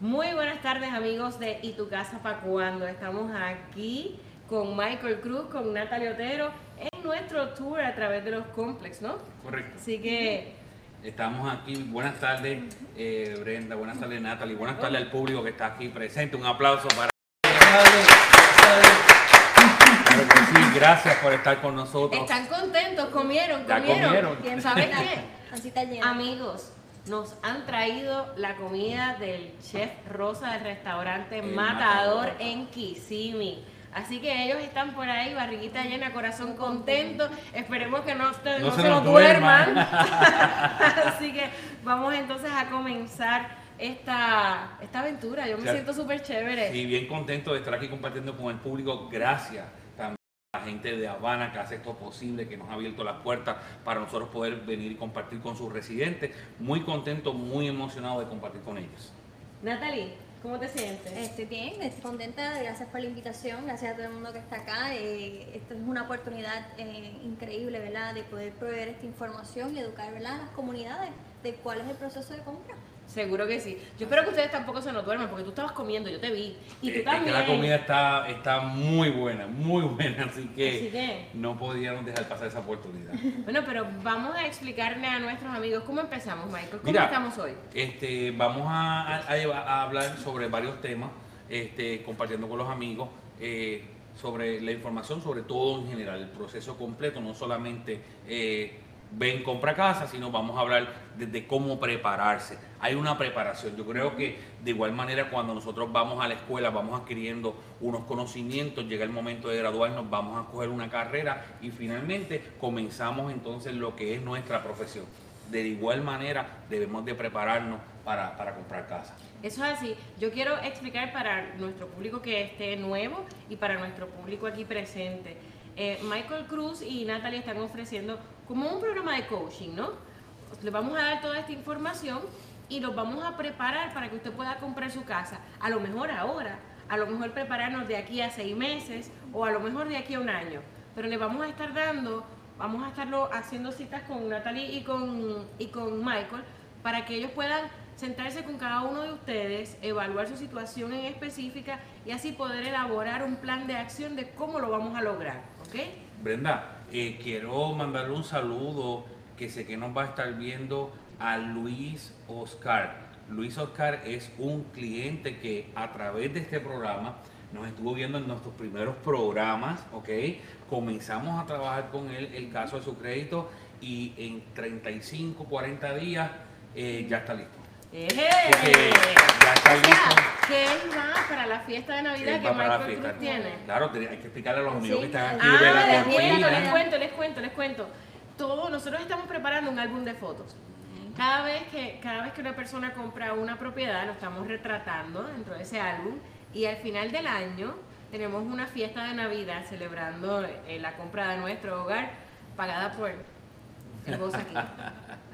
Muy buenas tardes amigos de Y tu casa pa' cuando. Estamos aquí con Michael Cruz, con Natalia Otero, en nuestro tour a través de los complex, ¿no? Correcto. Así que Estamos aquí. Buenas tardes, eh, Brenda. Buenas tardes, Natalie. Buenas tardes al público que está aquí presente. Un aplauso para. Sí, gracias por estar con nosotros. están contentos, comieron, comieron. comieron. ¿Quién sabe qué? Pancita llena. Amigos, nos han traído la comida del chef Rosa del restaurante El Matador Matador. en Kissimmee. Así que ellos están por ahí, barriguita llena, corazón contento. Esperemos que no, No no se se, nos duerman. duerman. Así que vamos entonces a comenzar esta, esta aventura. Yo me siento súper chévere. Sí, bien contento de estar aquí compartiendo con el público. Gracias la gente de Habana que hace esto posible, que nos ha abierto las puertas para nosotros poder venir y compartir con sus residentes. Muy contento, muy emocionado de compartir con ellos. Natalie, ¿cómo te sientes? Estoy bien, estoy contenta, gracias por la invitación, gracias a todo el mundo que está acá. eh, esto es una oportunidad eh, increíble, ¿verdad?, de poder proveer esta información y educar, ¿verdad?, a las comunidades de cuál es el proceso de compra. Seguro que sí. Yo espero que ustedes tampoco se nos duerman porque tú estabas comiendo, yo te vi. Y tú Eh, es también. que la comida está, está muy buena, muy buena, así que, Así que- no podíamos dejar pasar esa oportunidad. Bueno, pero vamos a explicarle a nuestros amigos cómo empezamos, Michael. ¿Cómo Mira, estamos hoy? Este, vamos a, a hablar sobre varios temas, este, compartiendo con los amigos eh, sobre la información, sobre todo en general, el proceso completo, no solamente eh, ven, compra casa, sino vamos a hablar de, de cómo prepararse. Hay una preparación. Yo creo que de igual manera cuando nosotros vamos a la escuela, vamos adquiriendo unos conocimientos, llega el momento de graduarnos, vamos a coger una carrera y finalmente comenzamos entonces lo que es nuestra profesión. De igual manera debemos de prepararnos para, para comprar casa. Eso es así. Yo quiero explicar para nuestro público que esté nuevo y para nuestro público aquí presente. Eh, Michael Cruz y Natalie están ofreciendo como un programa de coaching, ¿no? Les vamos a dar toda esta información y los vamos a preparar para que usted pueda comprar su casa. A lo mejor ahora, a lo mejor prepararnos de aquí a seis meses o a lo mejor de aquí a un año. Pero le vamos a estar dando, vamos a estarlo haciendo citas con Natalie y con, y con Michael para que ellos puedan sentarse con cada uno de ustedes, evaluar su situación en específica y así poder elaborar un plan de acción de cómo lo vamos a lograr, Brenda, eh, quiero mandarle un saludo que sé que nos va a estar viendo a Luis Oscar. Luis Oscar es un cliente que a través de este programa nos estuvo viendo en nuestros primeros programas, ¿ok? Comenzamos a trabajar con él el caso de su crédito y en 35, 40 días eh, ya está listo. Ya O sea. ¿Qué es más para la fiesta de Navidad que Michael fiesta. Cruz tiene? Claro, hay que explicarle a los amigos Sí, que están aquí Ah, les cuento, les cuento, les cuento, les cuento. Todo, nosotros estamos preparando un álbum de fotos. Cada vez que, cada vez que una persona compra una propiedad, lo estamos retratando dentro de ese álbum y al final del año tenemos una fiesta de Navidad celebrando eh, la compra de nuestro hogar pagada por el aquí.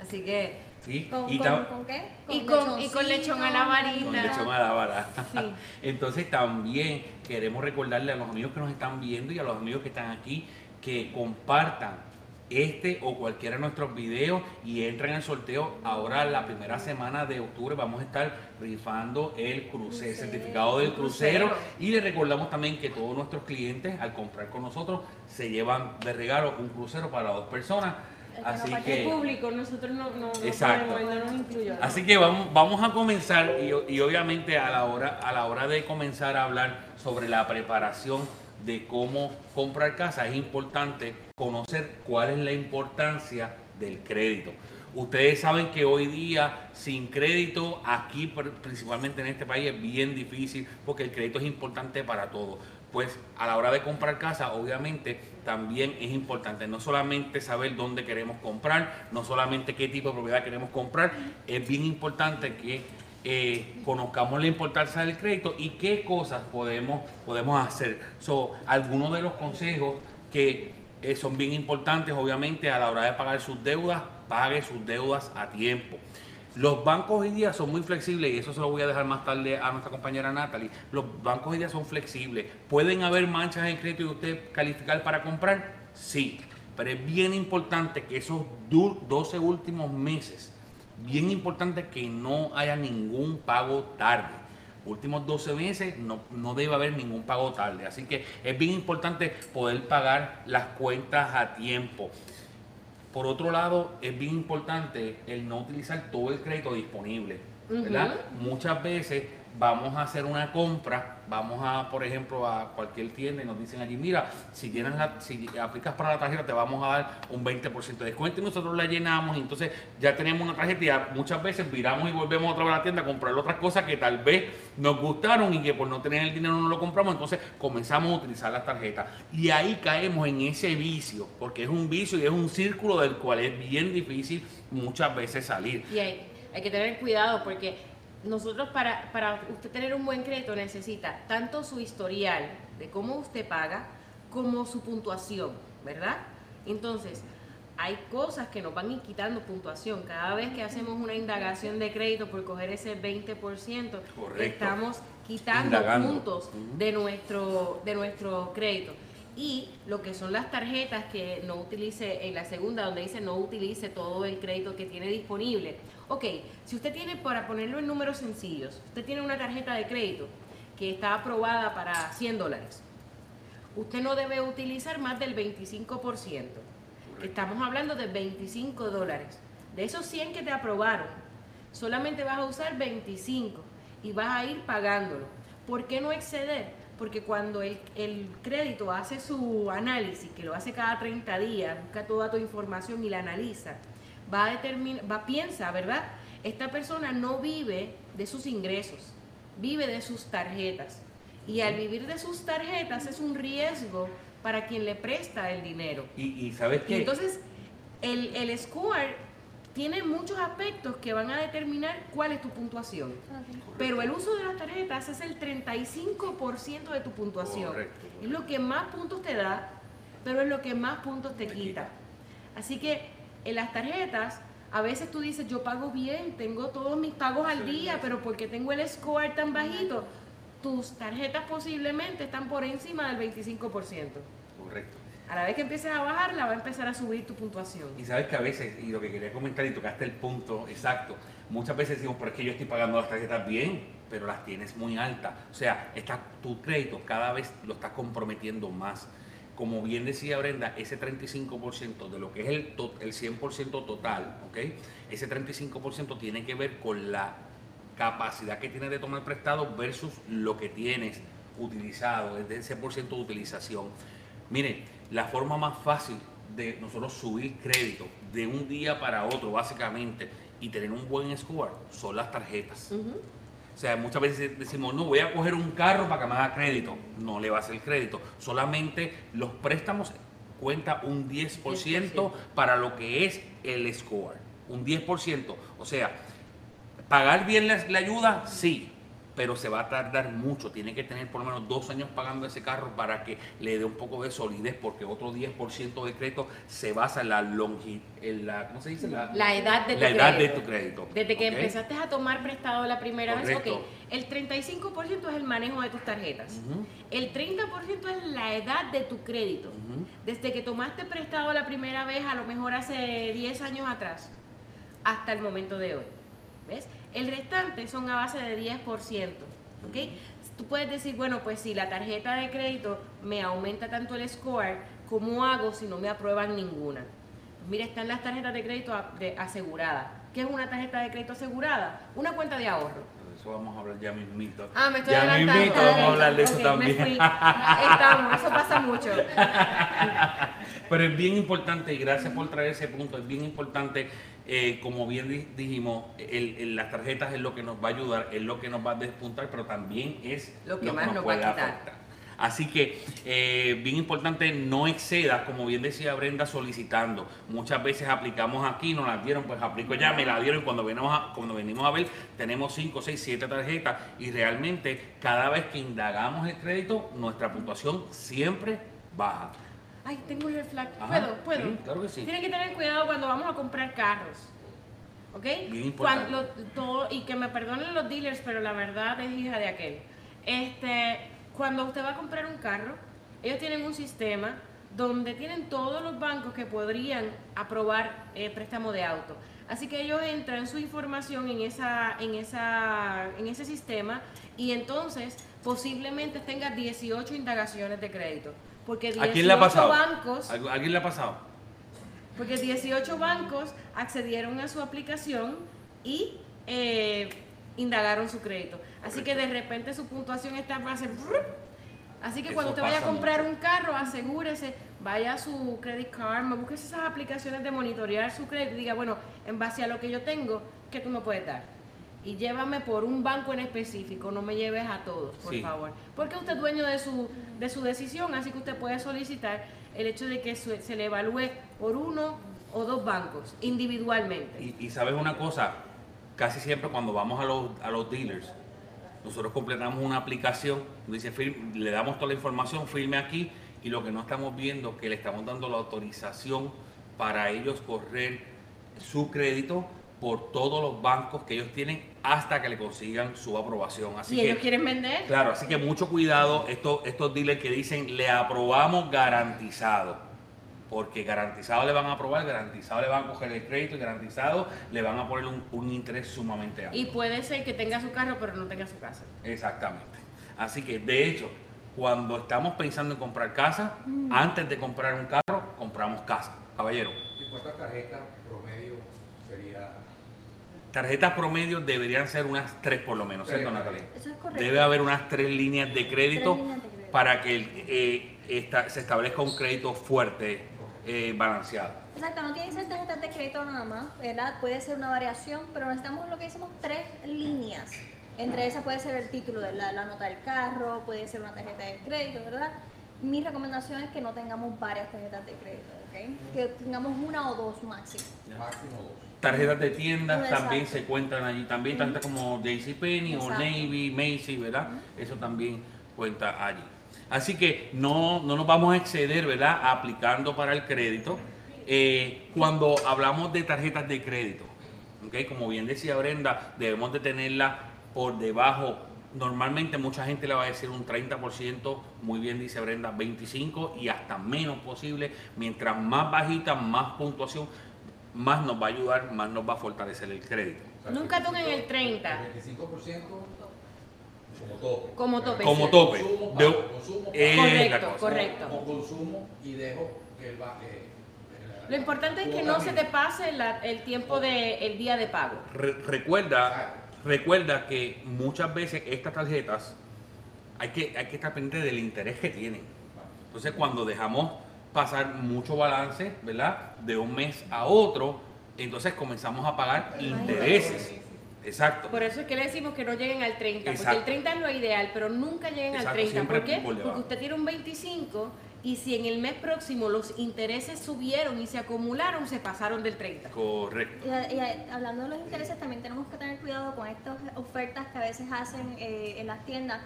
Así que, Sí, ¿Con, y con- qué? Y con- y con lechón a la varita. Con lechón a la vara. Sí. Entonces también queremos recordarle a los amigos que nos están viendo y a los amigos que están aquí que compartan este o cualquiera de nuestros videos y entren al sorteo. Ahora la primera semana de octubre vamos a estar rifando el crucero, el Crucero. certificado del crucero. Crucero. Y les recordamos también que todos nuestros clientes al comprar con nosotros se llevan de regalo un crucero para dos personas. El Así que público, nosotros no, no, no Exacto. podemos, no. Así que vamos, vamos a comenzar y, y obviamente a la, hora, a la hora de comenzar a hablar sobre la preparación de cómo comprar casa, es importante conocer cuál es la importancia del crédito. Ustedes saben que hoy día sin crédito, aquí pr- principalmente en este país, es bien difícil porque el crédito es importante para todo. Pues a la hora de comprar casa, obviamente también es importante no solamente saber dónde queremos comprar, no solamente qué tipo de propiedad queremos comprar, es bien importante que eh, conozcamos la importancia del crédito y qué cosas podemos, podemos hacer. Algunos de los consejos que eh, son bien importantes, obviamente, a la hora de pagar sus deudas, pague sus deudas a tiempo. Los bancos hoy día son muy flexibles y eso se lo voy a dejar más tarde a nuestra compañera Natalie. Los bancos hoy día son flexibles. ¿Pueden haber manchas en crédito y usted calificar para comprar? Sí, pero es bien importante que esos du- 12 últimos meses, bien importante que no haya ningún pago tarde. últimos 12 meses no, no debe haber ningún pago tarde. Así que es bien importante poder pagar las cuentas a tiempo. Por otro lado, es bien importante el no utilizar todo el crédito disponible. ¿verdad? Muchas veces vamos a hacer una compra, vamos a, por ejemplo, a cualquier tienda y nos dicen allí, mira, si tienes la, si aplicas para la tarjeta te vamos a dar un 20% de descuento y nosotros la llenamos y entonces ya tenemos una tarjeta y muchas veces viramos y volvemos otra vez a la tienda a comprar otras cosas que tal vez nos gustaron y que por no tener el dinero no lo compramos, entonces comenzamos a utilizar las tarjetas. Y ahí caemos en ese vicio, porque es un vicio y es un círculo del cual es bien difícil muchas veces salir. Y hay, hay que tener cuidado porque nosotros para, para usted tener un buen crédito necesita tanto su historial de cómo usted paga como su puntuación, ¿verdad? Entonces, hay cosas que nos van a ir quitando puntuación. Cada vez que hacemos una indagación de crédito por coger ese 20%, estamos quitando puntos de nuestro, de nuestro crédito. Y lo que son las tarjetas que no utilice, en la segunda donde dice no utilice todo el crédito que tiene disponible Ok, si usted tiene, para ponerlo en números sencillos, usted tiene una tarjeta de crédito que está aprobada para 100 dólares, usted no debe utilizar más del 25%. Estamos hablando de 25 dólares. De esos 100 que te aprobaron, solamente vas a usar 25 y vas a ir pagándolo. ¿Por qué no exceder? Porque cuando el, el crédito hace su análisis, que lo hace cada 30 días, busca toda tu información y la analiza, va a determinar, va, piensa, ¿verdad? Esta persona no vive de sus ingresos, vive de sus tarjetas. Y al vivir de sus tarjetas es un riesgo para quien le presta el dinero. Y, sabes qué? entonces, el, el score tiene muchos aspectos que van a determinar cuál es tu puntuación. Pero el uso de las tarjetas es el 35% de tu puntuación. Es lo que más puntos te da, pero es lo que más puntos te, quita. Así que en las tarjetas, a veces tú dices, yo pago bien, tengo todos mis pagos al día, pero porque tengo el score tan bajito, tus tarjetas posiblemente están por encima del 25%. Correcto. A la vez que empieces a bajar, la va a empezar a subir tu puntuación. Y sabes que a veces, y lo que quería comentar y tocaste el punto exacto, muchas veces decimos, pero es que yo estoy pagando las tarjetas bien, pero las tienes muy altas. O sea, está, tu crédito cada vez lo estás comprometiendo más como bien decía Brenda, ese 35% de lo que es el, el 100% total, ¿ok? Ese 35% tiene que ver con la capacidad que tienes de tomar prestado versus lo que tienes utilizado, es de ese por ciento de utilización. Mire, la forma más fácil de nosotros subir crédito de un día para otro, básicamente, y tener un buen score, son las tarjetas. O sea, muchas veces decimos, no, voy a coger un carro para que me haga crédito. No le va a hacer crédito. Solamente los préstamos cuenta un 10%, para lo que es el score. Un 10%. O sea, pagar bien la, la ayuda, sí pero se va a tardar mucho. Tiene que tener por lo menos dos años pagando ese carro para que le dé un poco de solidez, porque otro 10% de crédito se basa en la longitud, en la, ¿cómo se dice? La, edad de tu la crédito. edad de tu crédito. Desde que empezaste a tomar prestado la primera vez, ok, el 35% es el manejo de tus tarjetas. El 30% es la edad de tu crédito. Desde que tomaste prestado la primera vez, a lo mejor hace 10 años atrás, hasta el momento de hoy. ¿Ves? El restante son a base de 10%. ¿ok? Tú puedes decir, bueno, pues si la tarjeta de crédito me aumenta tanto el score, ¿cómo hago si no me aprueban ninguna? Pues mira, están las tarjetas de crédito aseguradas. ¿Qué es una tarjeta de crédito asegurada? Una cuenta de ahorro. Eso vamos a hablar ya mismito. Ah, me estoy ya adelantando. vamos a hablar de eso también. Estamos, eso pasa mucho. Pero es bien importante, y gracias por traer ese punto, es bien importante eh, como bien dijimos, las tarjetas es lo que nos va a ayudar, es lo que nos va a despuntar, pero también es lo que, más nos, puede afectar. Así que, eh, bien importante, no exceda, como bien decía Brenda, solicitando. Muchas veces aplicamos aquí, nos la dieron, pues aplico ya, me la dieron. Cuando venimos a, cuando venimos a ver, tenemos 5, 6, 7 tarjetas y realmente cada vez que indagamos el crédito, nuestra puntuación siempre baja. Ay, tengo el flag. ¿Puedo? ¿Puedo? Sí, claro que sí. Tienen que tener cuidado cuando vamos a comprar carros. ¿Ok? Bien importante. Cuando, todo, y que me perdonen los dealers, pero la verdad es hija de aquel. Este, cuando usted va a comprar un carro, ellos tienen un sistema donde tienen todos los bancos que podrían aprobar eh, préstamo de auto. Así que ellos entran su información en, esa, en, esa, en ese sistema y entonces posiblemente tenga 18 indagaciones de crédito. Porque 18 ¿A quién le ha pasado? bancos ¿A quién le ha pasado? porque 18 bancos accedieron a su aplicación y eh, indagaron su crédito. Así que de repente su puntuación está va a. Así que Eso cuando usted vaya a comprar mucho. un carro, asegúrese, vaya a su credit card, busque esas aplicaciones de monitorear su crédito y diga, bueno, en base a lo que yo tengo, ¿qué tú me puedes dar? Y llévame por un banco en específico, no me lleves a todos, por Sí. favor. Porque usted es dueño de su, de su decisión, así que usted puede solicitar el hecho de que su- se le evalúe por uno o dos bancos, individualmente. Y, y sabes una cosa, casi siempre cuando vamos a los, a los dealers, nosotros completamos una aplicación, dice, "Fir- le damos toda la información, firme aquí, y lo que no estamos viendo es que le estamos dando la autorización para ellos correr su crédito por todos los bancos que ellos tienen hasta que le consigan su aprobación. Así y que, ellos quieren vender, Claro, así que mucho cuidado estos, estos dealers que dicen le aprobamos garantizado. Porque garantizado le van a aprobar, garantizado le van a coger el crédito y garantizado le van a poner un, un interés sumamente alto. y puede ser que tenga su carro pero no tenga su casa. Exactamente. Así que de hecho, cuando estamos pensando en comprar casa, antes de comprar un carro, compramos casa. Caballero, ¿Y cuántas tarjetas? Tarjetas promedio deberían ser unas tres por lo menos, ¿cierto. Natalia? Eso es correcto. Debe haber unas tres líneas de crédito, Tres líneas de crédito. para que eh, esta- se establezca un crédito fuerte, eh, balanceado. Exacto, no tiene que ser tarjetas de crédito nada más, ¿verdad? Puede ser una variación, pero necesitamos lo que decimos tres líneas. Entre esas puede ser el título de la, la nota del carro, puede ser una tarjeta de crédito, ¿verdad? Mi recomendación es que no tengamos varias tarjetas de crédito, ¿ok? Que tengamos una o dos máximo. Máximo dos. Tarjetas de tiendas Exacto. también se encuentran allí, también tarjetas como JCPenney o. Navy, Macy, ¿verdad? Eso también cuenta allí. Así que no, no nos vamos a exceder, ¿verdad? Aplicando para el crédito. Eh, cuando hablamos de tarjetas de crédito, ¿ok? Como bien decía Brenda, debemos de tenerla por debajo. Normalmente mucha gente le va a decir un 30%, muy bien dice Brenda, 25% y hasta menos posible. Mientras más bajita, más puntuación, más nos va a ayudar, más nos va a fortalecer el crédito. O sea, Nunca el toquen el 25%, 30. El 25% como tope. Como tope, Como tope. Consumo De- Correcto, cosa. correcto. Con consumo y dejo que él va. eh, Lo importante es que no se te pase la- el tiempo del día de pago. Re- recuerda, recuerda que muchas veces estas tarjetas hay que, hay que estar pendiente del interés que tienen. Entonces, cuando dejamos pasar mucho balance, ¿verdad? De un mes a otro, entonces comenzamos a pagar intereses. Exacto. Por eso es que le decimos que no lleguen al 30, porque el 30 es lo ideal, pero nunca lleguen Exacto, al 30. siempre ¿Por qué? por. Porque usted tiene un 25 y si en el mes próximo los intereses subieron y se acumularon, se pasaron del 30. Correcto. Y, y hablando de los intereses, también tenemos que tener cuidado con estas ofertas que a veces hacen eh, en las tiendas.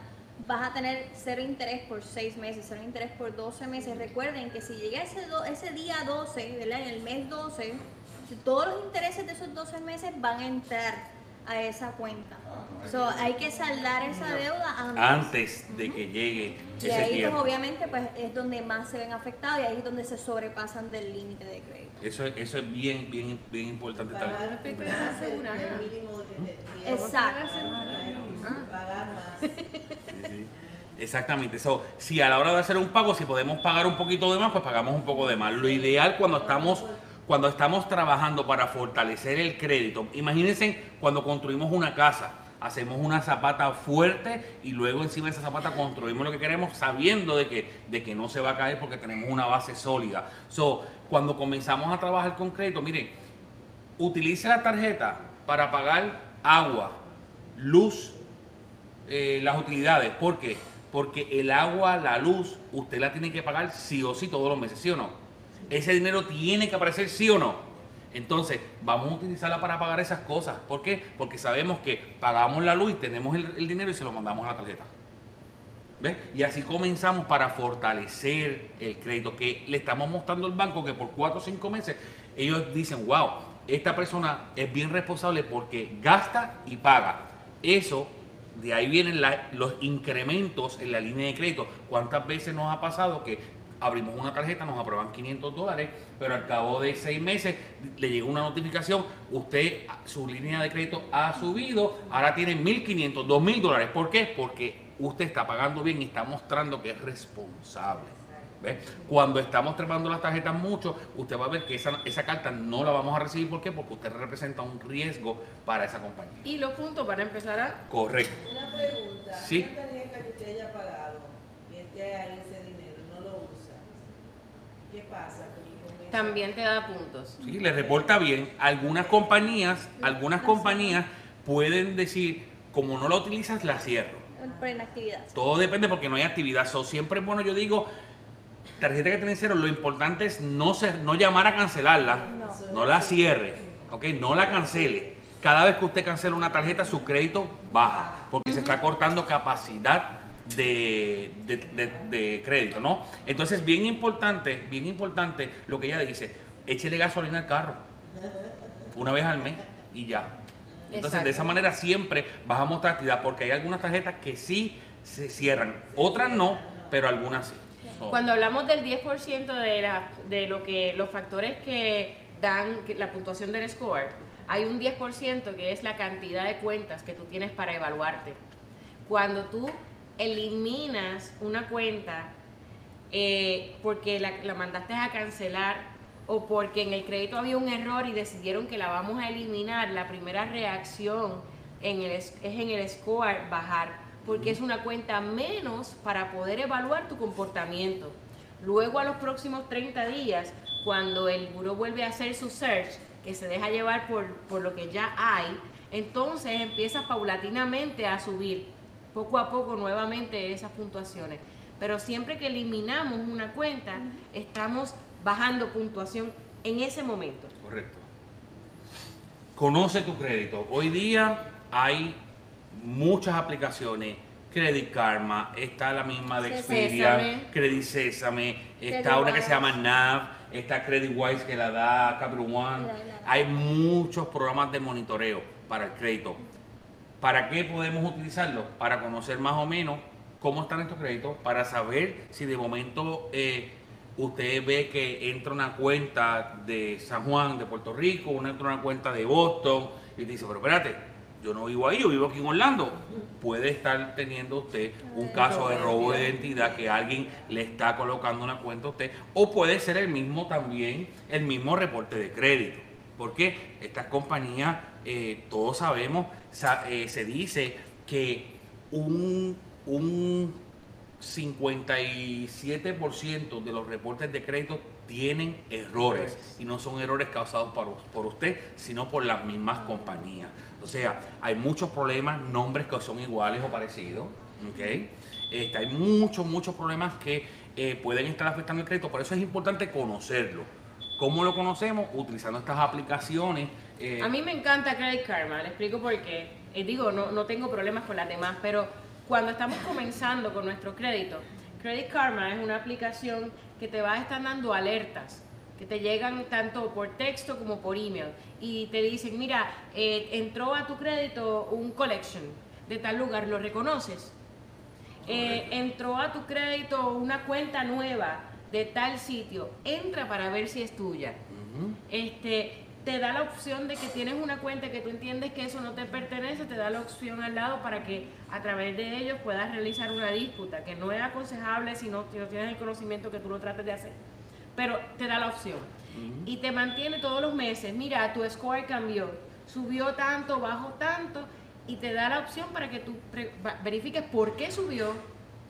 Vas a tener cero interés por seis meses, cero interés por 12 meses. Recuerden que si llega ese, do- ese día 12, ¿verdad? en el mes 12, todos los intereses de esos 12 meses van a entrar a esa cuenta. So, hay que saldar esa deuda antes. Antes de que llegue Y ese ahí pues, obviamente pues es donde más se ven afectados y ahí es donde se sobrepasan del límite de crédito. Eso, eso es bien, bien, bien importante Pagar también. El mínimo de- de- Exacto. Pagar más. Exactamente. So, si a la hora de hacer un pago, si podemos pagar un poquito de más, pues pagamos un poco de más. Lo ideal cuando estamos, cuando estamos trabajando para fortalecer el crédito, imagínense cuando construimos una casa, hacemos una zapata fuerte y luego encima de esa zapata construimos lo que queremos sabiendo de que, de que no se va a caer porque tenemos una base sólida. So, cuando comenzamos a trabajar con crédito, miren, utilice la tarjeta para pagar agua, luz, eh, las utilidades. ¿Por qué? Porque el agua, la luz, usted la tiene que pagar sí o sí todos los meses, ¿sí o no? Ese dinero tiene que aparecer sí o no. Entonces, vamos a utilizarla para pagar esas cosas. ¿Por qué? Porque sabemos que pagamos la luz tenemos el, dinero y se lo mandamos a la tarjeta. ¿Ves? Y así comenzamos para fortalecer el crédito, que le estamos mostrando al banco que por cuatro o cinco meses ellos dicen, wow, esta persona es bien responsable porque gasta y paga. Eso, de ahí vienen los incrementos en la línea de crédito. ¿Cuántas veces nos ha pasado que abrimos una tarjeta, nos aprueban 500 dólares, pero al cabo de seis meses le llega una notificación, usted, su línea de crédito ha subido, ahora tiene 1.500, 2.000 dólares. ¿Por qué? Porque usted está pagando bien y está mostrando que es responsable. Cuando estamos trepando las tarjetas mucho, usted va a ver que esa, esa carta no la vamos a recibir. ¿Por qué? Porque usted representa un riesgo para esa compañía. Y los puntos van a empezar a... Correcto. Una pregunta. Sí. Una tarjeta que usted haya pagado y esté ahí ese dinero, no lo usa. ¿Qué pasa También te da puntos. Sí, le reporta bien. Algunas compañías, algunas compañías pueden decir, como no la utilizas, la cierro. Por inactividad. Todo depende porque no hay actividad. So, siempre es bueno, yo digo, tarjeta que tiene cero, lo importante es no, ser, no llamar a cancelarla, No. no la cierre, ¿ok? No la cancele. Cada vez que usted cancela una tarjeta, su crédito baja, porque se está cortando capacidad de, de- de- de crédito, ¿no? Entonces, bien importante, bien importante lo que ella dice, échele gasolina al carro, una vez al mes y ya. Entonces, de esa manera siempre mostrar actividad, porque hay algunas tarjetas que sí se cierran, otras no, pero algunas sí. Cuando hablamos del 10% de, la, de lo que los factores que dan la puntuación del score, hay un 10% que es la cantidad de cuentas que tú tienes para evaluarte. Cuando tú eliminas una cuenta eh, porque la, la mandaste a cancelar o porque en el crédito había un error y decidieron que la vamos a eliminar, la primera reacción en el, es en el score bajar, porque es una cuenta menos para poder evaluar tu comportamiento. Luego a los próximos 30 días, cuando el buro vuelve a hacer su search, que se deja llevar por, por lo que ya hay, entonces empieza paulatinamente a subir poco a poco nuevamente esas puntuaciones. Pero siempre que eliminamos una cuenta, estamos bajando puntuación en ese momento. Correcto. Conoce tu crédito. Hoy día hay muchas aplicaciones. Credit Karma, está la misma de Expedia, Sésame. Credit Sésame, está una que se llama. NAV, está Credit Wise que la da Capital One. Hay muchos programas de monitoreo para el crédito. ¿Para qué podemos utilizarlo? Para conocer más o menos cómo están estos créditos, para saber si de momento eh, usted ve que entra una cuenta de San Juan, de Puerto Rico, una entra una cuenta de Boston, y te dice, pero espérate, yo no vivo ahí, yo vivo aquí en Orlando. Puede estar teniendo usted un caso de robo de identidad que alguien le está colocando una cuenta a usted, o puede ser el mismo también, el mismo reporte de crédito. Porque estas compañías, eh, todos sabemos, sa- eh, se dice que un, un 57% de los reportes de crédito tienen errores y no son errores causados por, por usted, sino por las mismas compañías. O sea, hay muchos problemas, nombres que son iguales o parecidos, ¿ok? Este, hay muchos, muchos problemas que eh, pueden estar afectando el crédito, por eso es importante conocerlo. ¿Cómo lo conocemos? Utilizando estas aplicaciones. eh, A mí me encanta Credit Karma, le explico por qué. Eh, digo, no, no tengo problemas con las demás, pero cuando estamos comenzando con nuestro crédito, Credit Karma es una aplicación que te va a estar dando alertas, que te llegan tanto por texto como por email. Y te dicen, mira, eh, entró a tu crédito un collection de tal lugar, ¿lo reconoces? Eh, entró a tu crédito una cuenta nueva de tal sitio, entra para ver si es tuya. Este, te da la opción de que tienes una cuenta que tú entiendes que eso no te pertenece, te da la opción al lado para que a través de ellos puedas realizar una disputa, que no es aconsejable si no, si no tienes el conocimiento que tú lo trates de hacer. Pero te da la opción. Y te mantiene todos los meses, mira, tu score cambió, subió tanto, bajó tanto, y te da la opción para que tú verifiques por qué subió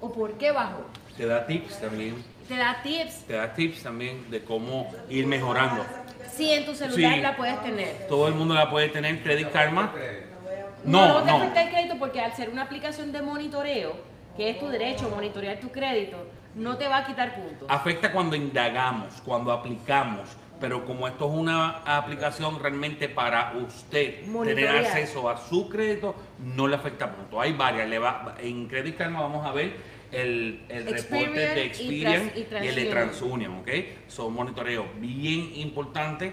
o por qué bajó. Te da tips también. Te da tips. Te da tips también de cómo ir mejorando. Si en tu celular Sí. la puedes tener. Todo el mundo la puede tener, Credit Karma. No, No, no te no. afecta el crédito porque al ser una aplicación de monitoreo, que es tu derecho monitorear tu crédito, no te va a quitar puntos. Afecta cuando indagamos, cuando aplicamos. Pero como esto es una aplicación realmente para usted tener acceso a su crédito, no le afecta punto. Hay varias. Le va, en Credit Karma vamos a ver el, el Experian reporte de y Experian Trans- y y, el de TransUnion. TransUnion, ¿ok? Son monitoreos bien importantes.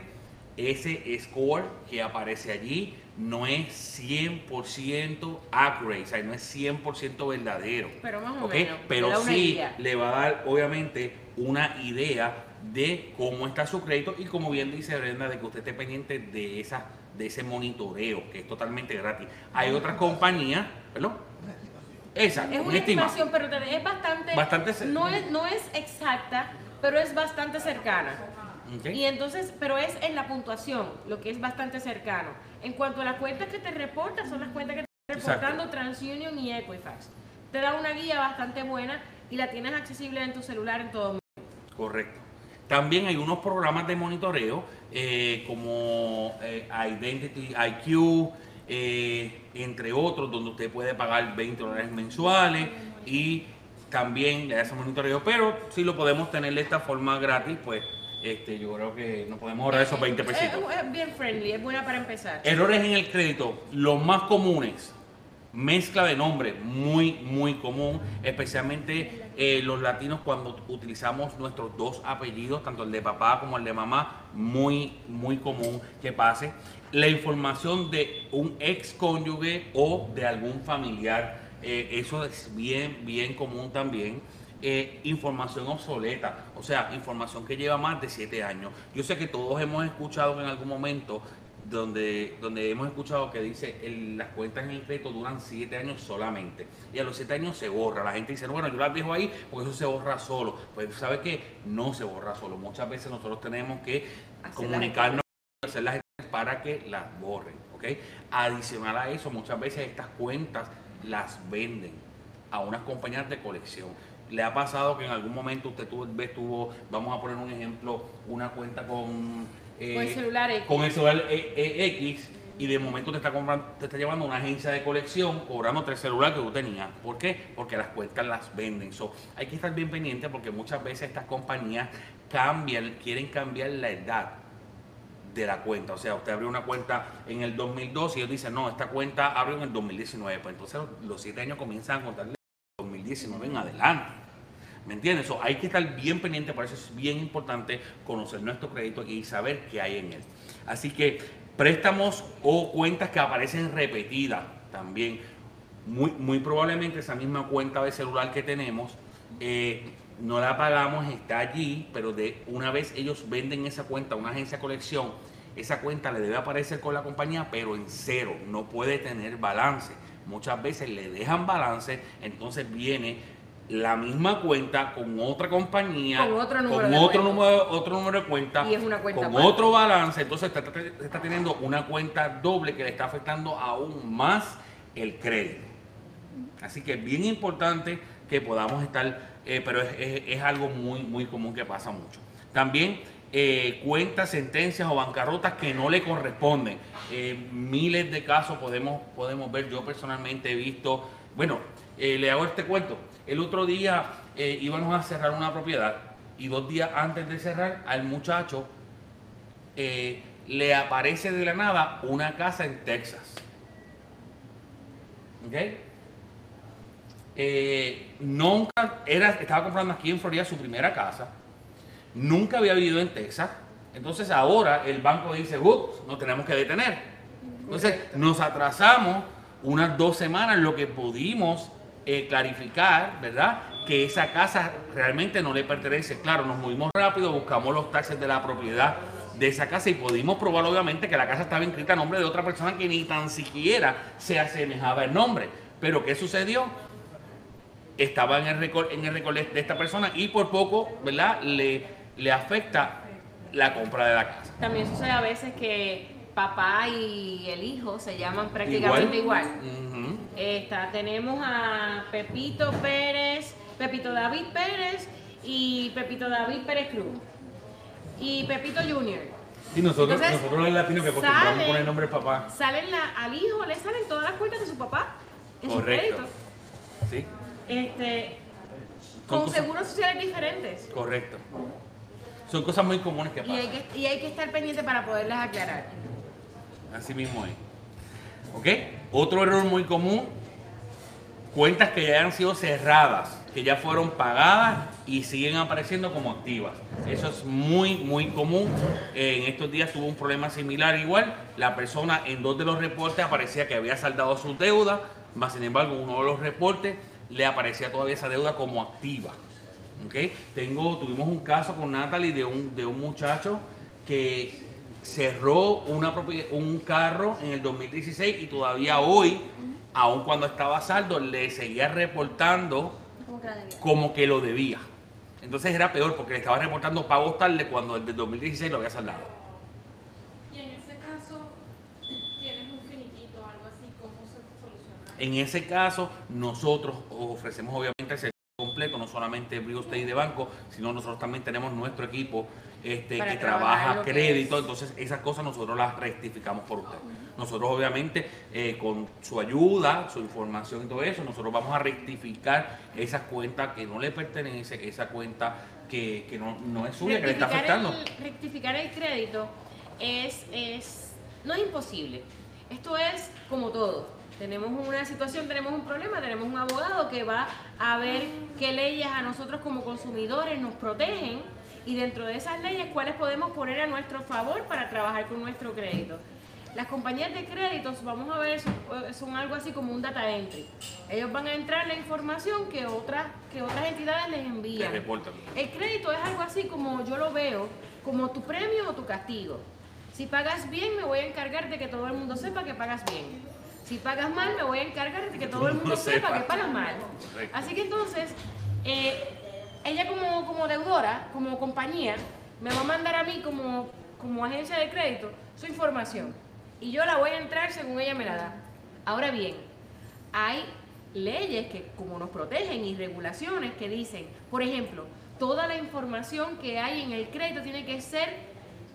Ese score que aparece allí no es 100% accurate, o sea, no es 100% verdadero. Pero más o Pero una sí idea. le va a dar, obviamente, una idea de cómo está su crédito y como bien dice Brenda, de que usted esté pendiente de, esa, de ese monitoreo, que es totalmente gratis. Hay otras compañías, ¿perdón? Esa, Es un una estimado. estimación, pero es bastante, Bastante no es, no es exacta, pero es bastante cercana. Y entonces, pero es en la puntuación, lo que es bastante cercano. En cuanto a las cuentas que te reportan, son las cuentas que te están reportando TransUnion y Equifax. Te da una guía bastante buena y la tienes accesible en tu celular en todo momento. Correcto. También hay unos programas de monitoreo eh, como eh, Identity IQ, eh, entre otros, donde usted puede pagar 20 dólares mensuales y también le hace monitoreo. Pero si lo podemos tener de esta forma gratis, pues este, yo creo que nos podemos ahorrar esos 20 Es, pesitos. es bien friendly, es buena para empezar. Errores en el crédito, los más comunes. Mezcla de nombre, muy, muy común, especialmente eh, los latinos cuando utilizamos nuestros dos apellidos, tanto el de papá como el de mamá, muy, muy común que pase. La información de un ex cónyuge o de algún familiar, eh, eso es bien, bien común también. Eh, información obsoleta, o sea, información que lleva más de 7 años. Yo sé que todos hemos escuchado en algún momento donde, donde hemos escuchado que dice el- las cuentas en el crédito duran 7 años solamente y a los 7 años se borra. La gente dice, bueno, yo las dejo ahí porque eso se borra solo. Pues sabe que no se borra solo. Muchas veces nosotros tenemos que Hacer comunicarnos hacer las para que las borren. ¿ok? Adicional a eso, muchas veces estas cuentas las venden a unas compañías de colección. Le ha pasado que en algún momento usted tuvo, tuvo, vamos a poner un ejemplo, una cuenta con, eh, Con el celular X. con el celular X y de momento te está comprando, te está llevando a una agencia de colección cobrándote el celular que tú tenías. ¿Por qué? Porque las cuentas las venden. So, hay que estar bien pendiente porque muchas veces estas compañías cambian, quieren cambiar la edad de la cuenta. O sea, usted abrió una cuenta en el 2002 y ellos dicen, no, esta cuenta abrió en el 2019. Pues entonces los- siete años comienzan a contar del 2019 en adelante. ¿Me entiendes? So, hay que estar bien pendiente, por eso es bien importante conocer nuestro crédito y saber qué hay en él. Así que préstamos o cuentas que aparecen repetidas también. Muy, muy probablemente esa misma cuenta de celular que tenemos eh, no la pagamos, está allí, pero de una vez ellos venden esa cuenta a una agencia de colección, esa cuenta le debe aparecer con la compañía, pero en cero, no puede tener balance. Muchas veces le dejan balance, entonces viene la misma cuenta con otra compañía, Con otro número con de otro, cuenta. número, otro número de cuenta, Y es una cuenta con aparte. otro balance, entonces está, está- está teniendo una cuenta doble que le está afectando aún más el crédito. Así que es bien importante que podamos estar, eh, pero es, es- es algo muy, muy común que pasa mucho. También eh, cuentas, sentencias o bancarrotas que no le corresponden. Eh, miles de casos podemos, podemos ver. Yo personalmente he visto, bueno, eh, le hago este cuento. El otro día íbamos a cerrar una propiedad y dos días antes de cerrar al muchacho le aparece de la nada una casa en Texas. ¿Ok? Nunca era, estaba comprando aquí en Florida su primera casa, nunca había vivido en Texas, entonces ahora el banco dice, ups, nos tenemos que detener. Entonces nos atrasamos unas dos semanas lo que pudimos eh, clarificar, ¿verdad? Que esa casa realmente no le pertenece. Claro, nos movimos rápido, buscamos los taxes de la propiedad de esa casa y pudimos probar obviamente que la casa estaba inscrita a nombre de otra persona que ni tan siquiera se asemejaba el nombre. Pero ¿qué sucedió? estaba en el récord en el de esta persona y por poco, ¿verdad? Le, le afecta la compra de la casa. También sucede a veces que papá y el hijo se llaman prácticamente igual. Esta, tenemos a Pepito Pérez, Pepito David Pérez y Pepito David Pérez Cruz. Y Pepito Junior. Y nosotros, Entonces, nosotros los latinos que acostumbramos sale- poner nombre de papá. Salen la, al hijo, le salen todas las cuentas de su papá en su Correcto. crédito. Sí, Este, con seguros sociales diferentes. correcto. Son cosas muy comunes que Y hay pasan. que, y hay que estar pendiente para poderlas aclarar. Así mismo es. ¿Ok? Otro error muy común, cuentas que ya han sido cerradas que ya fueron pagadas y siguen apareciendo como activas. Eso es muy, muy común. En estos días tuvo un problema similar igual. La persona en dos de los reportes aparecía que había saldado su deuda, más sin embargo, uno de los reportes le aparecía todavía esa deuda como activa. ¿Ok? Tengo, tuvimos un caso con Natalie de un, de un muchacho que cerró una un carro en el 2016 y todavía hoy, aun cuando estaba saldo, le seguía reportando Como que como lo debía. Entonces era peor porque le estaba reportando pagos tarde cuando el del 2016 lo había saldado. Y en ese caso, tienes un finiquito o algo así, ¿cómo se soluciona? En ese caso, nosotros ofrecemos obviamente el servicio completo, no solamente real estate de banco, sino nosotros también tenemos nuestro equipo este, que trabaja que crédito, es. entonces esas cosas nosotros las rectificamos por usted. Nosotros obviamente eh, con su ayuda, su información y todo eso, nosotros vamos a rectificar esas cuentas que no le pertenecen, esa cuenta que, que no, no es suya, que le está afectando. el, rectificar el crédito es, es no es imposible. Esto es como todo. Tenemos una situación, tenemos un problema, tenemos un abogado que va a ver qué leyes a nosotros como consumidores nos protegen y dentro de esas leyes cuáles podemos poner a nuestro favor para trabajar con nuestro crédito. Las compañías de créditos, vamos a ver, son, son algo así como un data entry. Ellos van a entrar la información que otras, que otras entidades les envían. reportan. El crédito es algo así como yo lo veo, como tu premio o tu castigo. Si pagas bien, me voy a encargar de que todo el mundo sepa que pagas bien. Si pagas mal, me voy a encargar de que todo el mundo sepa sepa. que pagas mal. Correcto. Así que entonces, eh, ella como, como deudora, como compañía, me va a mandar a mí como, como agencia de crédito su información. Y yo la voy a entrar según ella me la da. Ahora bien, hay leyes que como nos protegen y regulaciones que dicen, por ejemplo, toda la información que hay en el crédito tiene que ser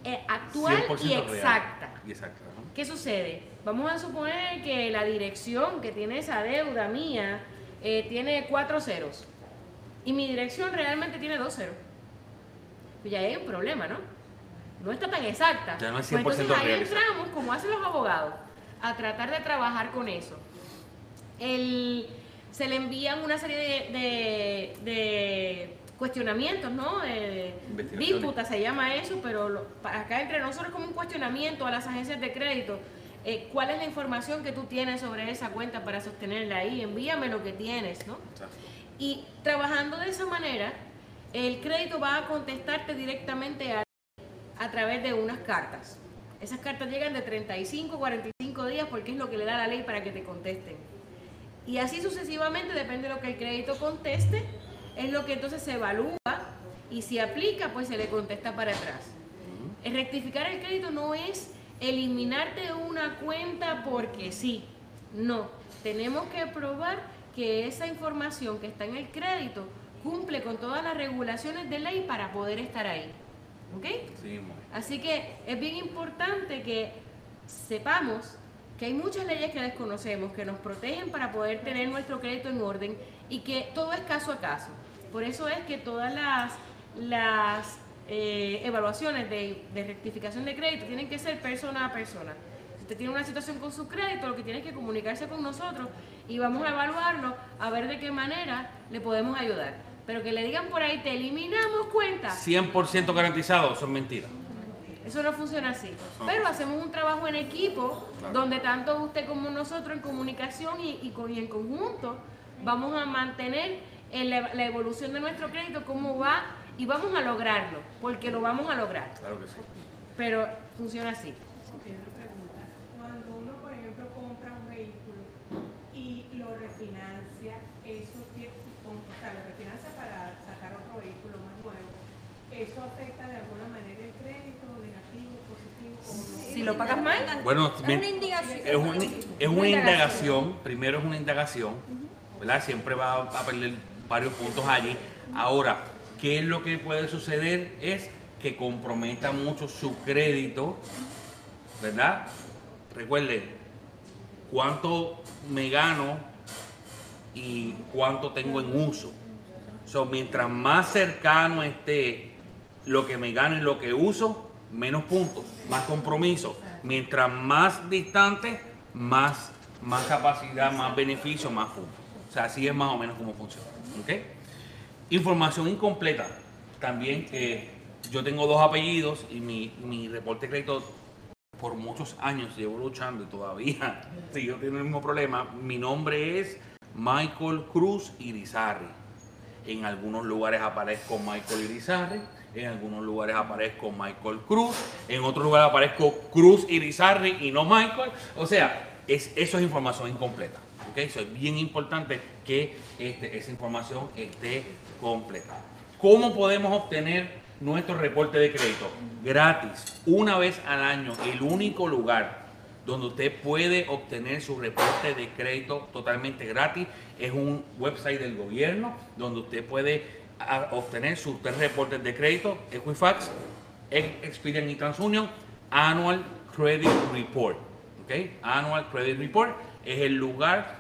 eh, actual 100% y real. exacta. Y exacta, ¿no? ¿Qué sucede? Vamos a suponer que la dirección que tiene esa deuda mía eh, tiene cuatro ceros y mi dirección realmente tiene dos ceros. Pues ya hay un problema, ¿no? No está tan exacta. Ya no es Pues 100% entonces ahí entramos, como hacen los abogados, a tratar de trabajar con eso. El- se le envían una serie de, de- de cuestionamientos, ¿no? Disputas se llama eso, pero lo- para acá entre nosotros como un cuestionamiento a las agencias de crédito. Eh, ¿Cuál es la información que tú tienes sobre esa cuenta para sostenerla ahí? Envíame lo que tienes, ¿no? Exacto. Y trabajando de esa manera, el crédito va a contestarte directamente a, a través de unas cartas. Esas cartas llegan de 35 45 días porque es lo que le da la ley para que te contesten. Y así sucesivamente, depende de lo que el crédito conteste, es lo que entonces se evalúa y si aplica, pues se le contesta para atrás. El rectificar el crédito no es eliminarte una cuenta porque sí. No, tenemos que probar que esa información que está en el crédito cumple con todas las regulaciones de ley para poder estar ahí. ¿Ok? Sí. Así que es bien importante que sepamos que hay muchas leyes que desconocemos que nos protegen para poder tener nuestro crédito en orden y que todo es caso a caso. Por eso es que todas las, las eh, evaluaciones de, de rectificación de crédito tienen que ser persona a persona. Si usted tiene una situación con su crédito, lo que tiene es que comunicarse con nosotros y vamos a evaluarlo a ver de qué manera le podemos ayudar. Pero que le digan por ahí, te eliminamos cuentas. 100% garantizado, son mentiras. Eso no funciona así. Pero hacemos un trabajo en equipo Claro. donde tanto usted como nosotros en comunicación y, y con, y en conjunto vamos a mantener el- la evolución de nuestro crédito, cómo va y vamos a lograrlo, porque lo vamos a lograr. Claro que sí. Pero funciona así. Ok, una pregunta. Cuando uno, por ejemplo, compra un vehículo y lo refinancia, eso tiene, o sea, lo refinancia para sacar otro vehículo más nuevo, ¿eso afecta de alguna manera el crédito, negativo, positivo o no? Si lo pagas mal, Bueno, Es una indicación. es, un- es una Una indagación, primero es una indagación, ¿verdad? Siempre va a perder varios puntos allí. Ahora, ¿qué es lo que puede suceder? Es que comprometa mucho su crédito, ¿verdad? Recuerde, cuánto me gano y cuánto tengo en uso. So, mientras más cercano esté lo que me gano y lo que uso, menos puntos, más compromiso. Mientras más distante, más, más capacidad, más beneficio, más puntos. O sea, así es más o menos como funciona. ¿ok? Información incompleta. También que yo tengo dos apellidos y mi, mi reporte de crédito por muchos años llevo luchando y todavía sigo teniendo el mismo problema. Mi nombre es Michael Cruz Irizarry. En algunos lugares aparezco Michael Irizarry, en algunos lugares aparezco Michael Cruz, en otros lugares aparezco Cruz Irizarry y no Michael. O sea, es, eso es información incompleta. ¿ok? Eso es bien importante que este, esa información esté completa. ¿Cómo podemos obtener nuestro reporte de crédito? Gratis, una vez al año, el único lugar donde usted puede obtener su reporte de crédito totalmente gratis. Es un website del gobierno donde usted puede ah, obtener sus tres reportes de crédito, Equifax, Ex- Experian y TransUnion, Annual Credit Report. ¿ok? Annual Credit Report es el lugar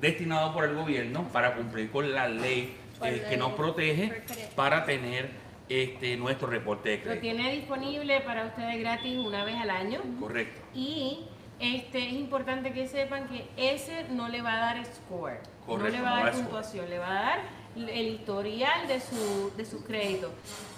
destinado por el gobierno para cumplir con la ley eh, que nos protege para tener este, nuestro reporte de Lo crédito. tiene disponible para ustedes gratis una vez al año. Correcto. Y este es importante que sepan que ese no le va a dar score, no Correcto, le va a no dar score. puntuación, le va a dar el historial de su, de sus créditos.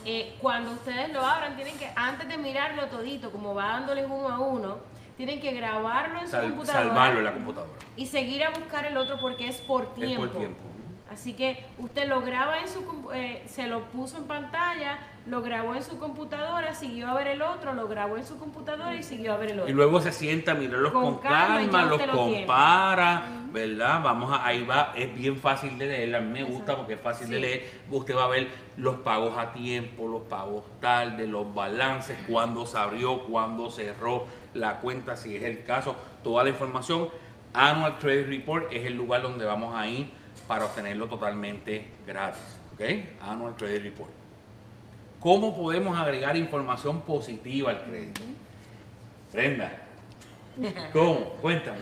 Eh, cuando ustedes lo abran, tienen que, antes de mirarlo todito, como va dándoles uno a uno, tienen que grabarlo en su computadora salvarlo en la computadora. y seguir a buscar el otro porque es por Es tiempo. por tiempo. Así que usted lo graba en su, eh, se lo puso en pantalla, lo grabó en su computadora, siguió a ver el otro, lo grabó en su computadora y siguió a ver el otro. Y luego se sienta a mirarlos Con con, calma los tiene. compara, ¿verdad? Vamos a, ahí va, es bien fácil de leer, a mí me gusta porque es fácil de leer. Usted va a ver los pagos a tiempo, los pagos tarde, los balances, cuándo se abrió, cuándo cerró la cuenta, si es el caso, toda la información. Annual Credit Report es el lugar donde vamos a ir para obtenerlo totalmente gratis, ¿ok? Annual Credit Report. ¿Cómo podemos agregar información positiva al crédito? Brenda, ¿cómo? Cuéntame.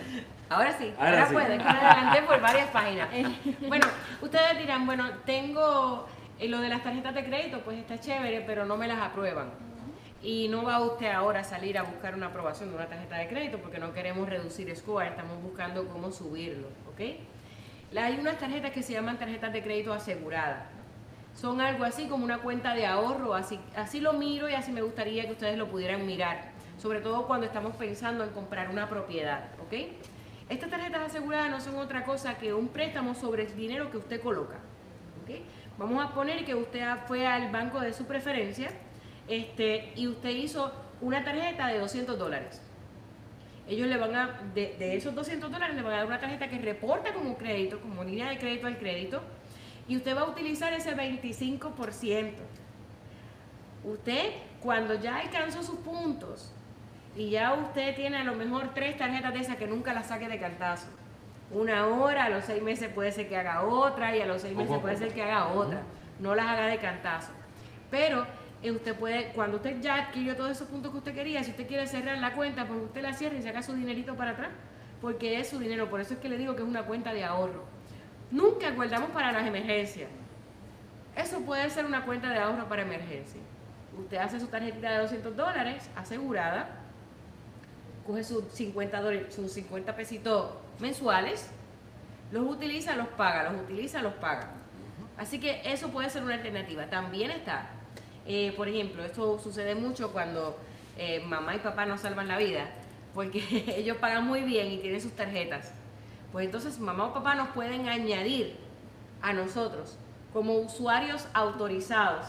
Ahora sí, Ahora ahora, sí. puedo, es que me adelanté por varias páginas. Bueno, ustedes dirán, bueno, tengo eh, lo de las tarjetas de crédito, pues está chévere, pero no me las aprueban. Y no va usted ahora a salir a buscar una aprobación de una tarjeta de crédito porque no queremos reducir score, estamos buscando cómo subirlo, ¿ok? Hay unas tarjetas que se llaman tarjetas de crédito aseguradas. Son algo así como una cuenta de ahorro, así, así lo miro y así me gustaría que ustedes lo pudieran mirar, sobre todo cuando estamos pensando en comprar una propiedad, ¿ok? Estas tarjetas aseguradas no son otra cosa que un préstamo sobre el dinero que usted coloca, ¿ok? Vamos a poner que usted fue al banco de su preferencia este, y usted hizo una tarjeta de 200 dólares. Ellos le van a, de, de esos 200 dólares, le van a dar una tarjeta que reporta como crédito, como línea de crédito al crédito, y usted va a utilizar ese 25%. Usted, cuando ya alcanzó sus puntos, y ya usted tiene a lo mejor tres tarjetas de esas que nunca las saque de cantazo. Una hora, a los seis meses puede ser que haga otra, y a los seis meses puede ser que haga otra. No las haga de cantazo. Pero usted puede, cuando usted ya adquirió todos esos puntos que usted quería, si usted quiere cerrar la cuenta, pues usted la cierra y saca su dinerito para atrás, porque es su dinero. Por eso es que le digo que es una cuenta de ahorro. Nunca guardamos para las emergencias. Eso puede ser una cuenta de ahorro para emergencia. Usted hace su tarjetita de 200 dólares asegurada, coge sus 50, dólares- sus 50 pesitos mensuales, los utiliza, los paga, los utiliza, los paga. Así que eso puede ser una alternativa. También está, eh, por ejemplo, esto sucede mucho cuando eh, mamá y papá nos salvan la vida, porque ellos pagan muy bien y tienen sus tarjetas. Pues entonces mamá o papá nos pueden añadir a nosotros como usuarios autorizados,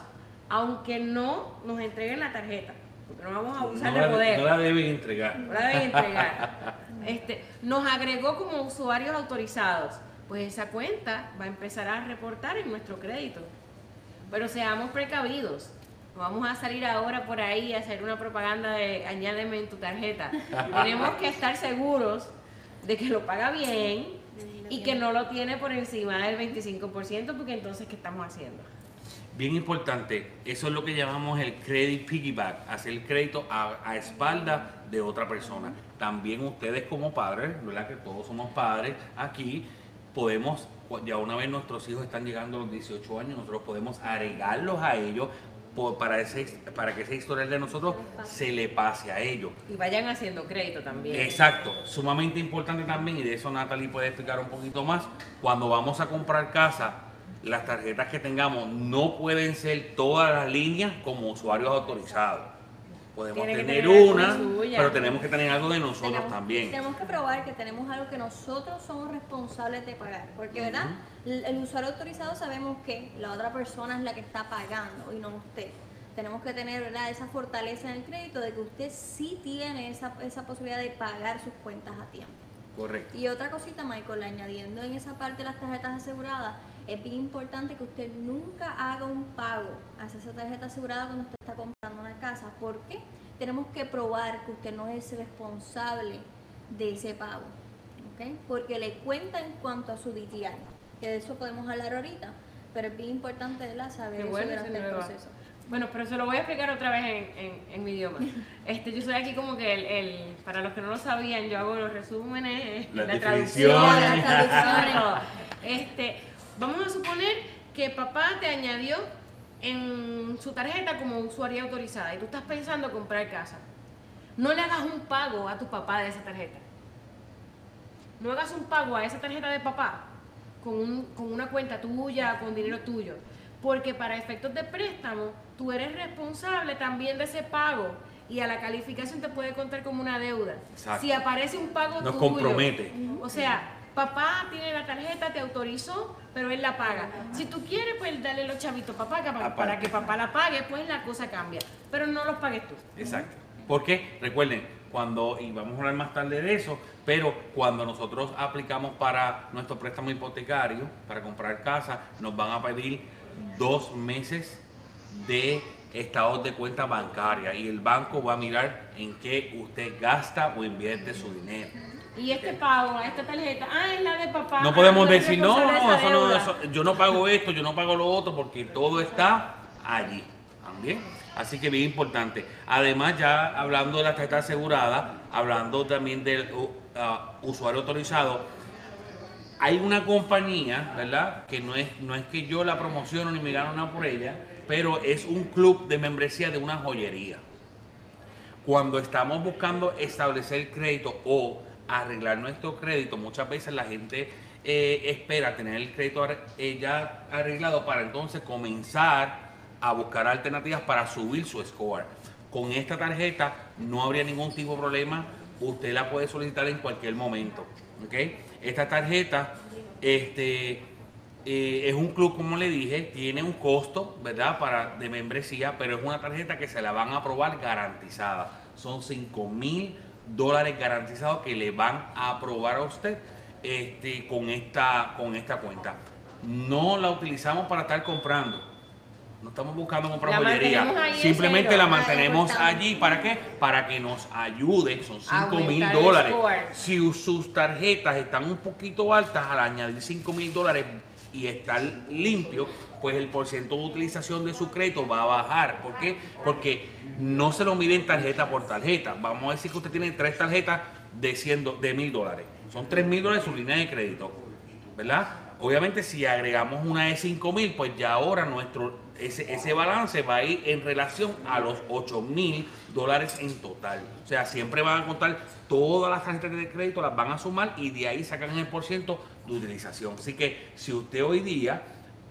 aunque no nos entreguen la tarjeta, porque no vamos a abusar No de poder. no la deben entregar. No la deben entregar. Este, nos agregó como usuarios autorizados. Pues esa cuenta va a empezar a reportar en nuestro crédito. Pero seamos precavidos. Vamos a salir ahora por ahí a hacer una propaganda de añádeme en tu tarjeta. Tenemos que estar seguros de que lo paga bien y que no lo tiene por encima del 25%, porque entonces, ¿qué estamos haciendo? Bien importante, eso es lo que llamamos el credit piggyback, hacer crédito a, a espalda de otra persona. También ustedes como padres, ¿verdad? Que todos somos padres aquí, podemos, ya una vez nuestros hijos están llegando a los 18 años, nosotros podemos agregarlos a ellos por- para, ese, para que ese historial de nosotros se le pase a ellos. Y vayan haciendo crédito también. Exacto, sumamente importante también, y de eso Natalie puede explicar un poquito más, cuando vamos a comprar casa, las tarjetas que tengamos no pueden ser todas las líneas como usuarios autorizados. Podemos Tiene tener una, suya. pero tenemos que tener algo de nosotros tenemos, también. Tenemos que probar que tenemos algo que nosotros somos responsables de pagar. Porque, ¿verdad? El, el usuario autorizado sabemos que la otra persona es la que está pagando y no usted. Tenemos que tener ¿verdad? esa fortaleza en el crédito de que usted sí tiene esa, esa posibilidad de pagar sus cuentas a tiempo. Correcto. Y otra cosita, Michael, añadiendo en esa parte de las tarjetas aseguradas, es bien importante que usted nunca haga un pago hacia esa tarjeta asegurada cuando usted está comprando una casa. ¿Por qué? Tenemos que probar que usted no es responsable de ese pago. ¿ok? Porque le cuenta en cuanto a su DTI, que de eso podemos hablar ahorita, pero es bien importante ¿verdad? saber Qué eso bueno durante el proceso. Bueno, pero se lo voy a explicar otra vez en, en- en mi idioma. Este, yo soy aquí como que el, el- para los que no lo sabían, yo hago los resúmenes, Las la traducción, las traducciones, todo. Este, vamos a suponer que papá te añadió en su tarjeta como usuaria autorizada y tú estás pensando comprar casa. No le hagas un pago a tu papá de esa tarjeta. No hagas un pago a esa tarjeta de papá con, un- con una cuenta tuya, con dinero tuyo. Porque para efectos de préstamo, tú eres responsable también de ese pago. Y a la calificación te puede contar como una deuda. Exacto. Si aparece un pago Nos tuyo, compromete. O sea, papá tiene la tarjeta, te autorizó, pero él la paga. Si tú quieres, pues dale los chavitos a papá, para que papá la pague, pues la cosa cambia. Pero no los pagues tú. Exacto. Porque recuerden, cuando, y vamos a hablar más tarde de eso, pero cuando nosotros aplicamos para nuestro préstamo hipotecario, para comprar casa, nos van a pedir dos meses de estados de cuenta bancaria y el banco va a mirar en qué usted gasta o invierte su dinero. Y este pago, esta tarjeta, ah, es la de papá. No podemos decir, no, no, eso no, deuda". eso- yo no pago esto, yo no pago lo otro, porque todo está allí también. Así que bien importante. Además, ya hablando de la tarjeta asegurada, hablando también del uh, ah, usuario autorizado, hay una compañía, ¿verdad? Que no es, no es que yo la promociono ni me gano nada por ella, pero es un club de membresía de una joyería cuando estamos buscando establecer crédito o arreglar nuestro crédito, muchas veces la gente eh, espera tener el crédito eh, ya arreglado para entonces comenzar a buscar alternativas para subir su score. Con esta tarjeta no habría ningún tipo de problema, usted la puede solicitar en cualquier momento. ¿ok? Esta tarjeta este, eh, es un club, como le dije, tiene un costo, ¿verdad? Para, de membresía, pero es una tarjeta que se la van a aprobar garantizada. Son 5 mil dólares garantizados que le van a aprobar a usted este, con, esta, con esta cuenta. No la utilizamos para estar comprando. No estamos buscando comprar La joyería. Simplemente cero. la mantenemos allí. ¿Para qué? Para que nos ayude. Son 5 mil dólares. Si sus tarjetas están un poquito altas, al añadir 5 mil dólares y estar limpio, pues el porcentaje de utilización de su crédito va a bajar. ¿Por qué? Porque no se lo miden tarjeta por tarjeta. Vamos a decir que usted tiene tres tarjetas de 100 do- de mil dólares. Son 3 mil dólares su línea de crédito. ¿Verdad? Obviamente si agregamos una de 5 mil, pues ya ahora nuestro, ese, ese balance va a ir en relación a los 8 mil dólares en total. O sea, siempre van a contar todas las tarjetas de crédito, las van a sumar y de ahí sacan el por de utilización. Así que si usted hoy día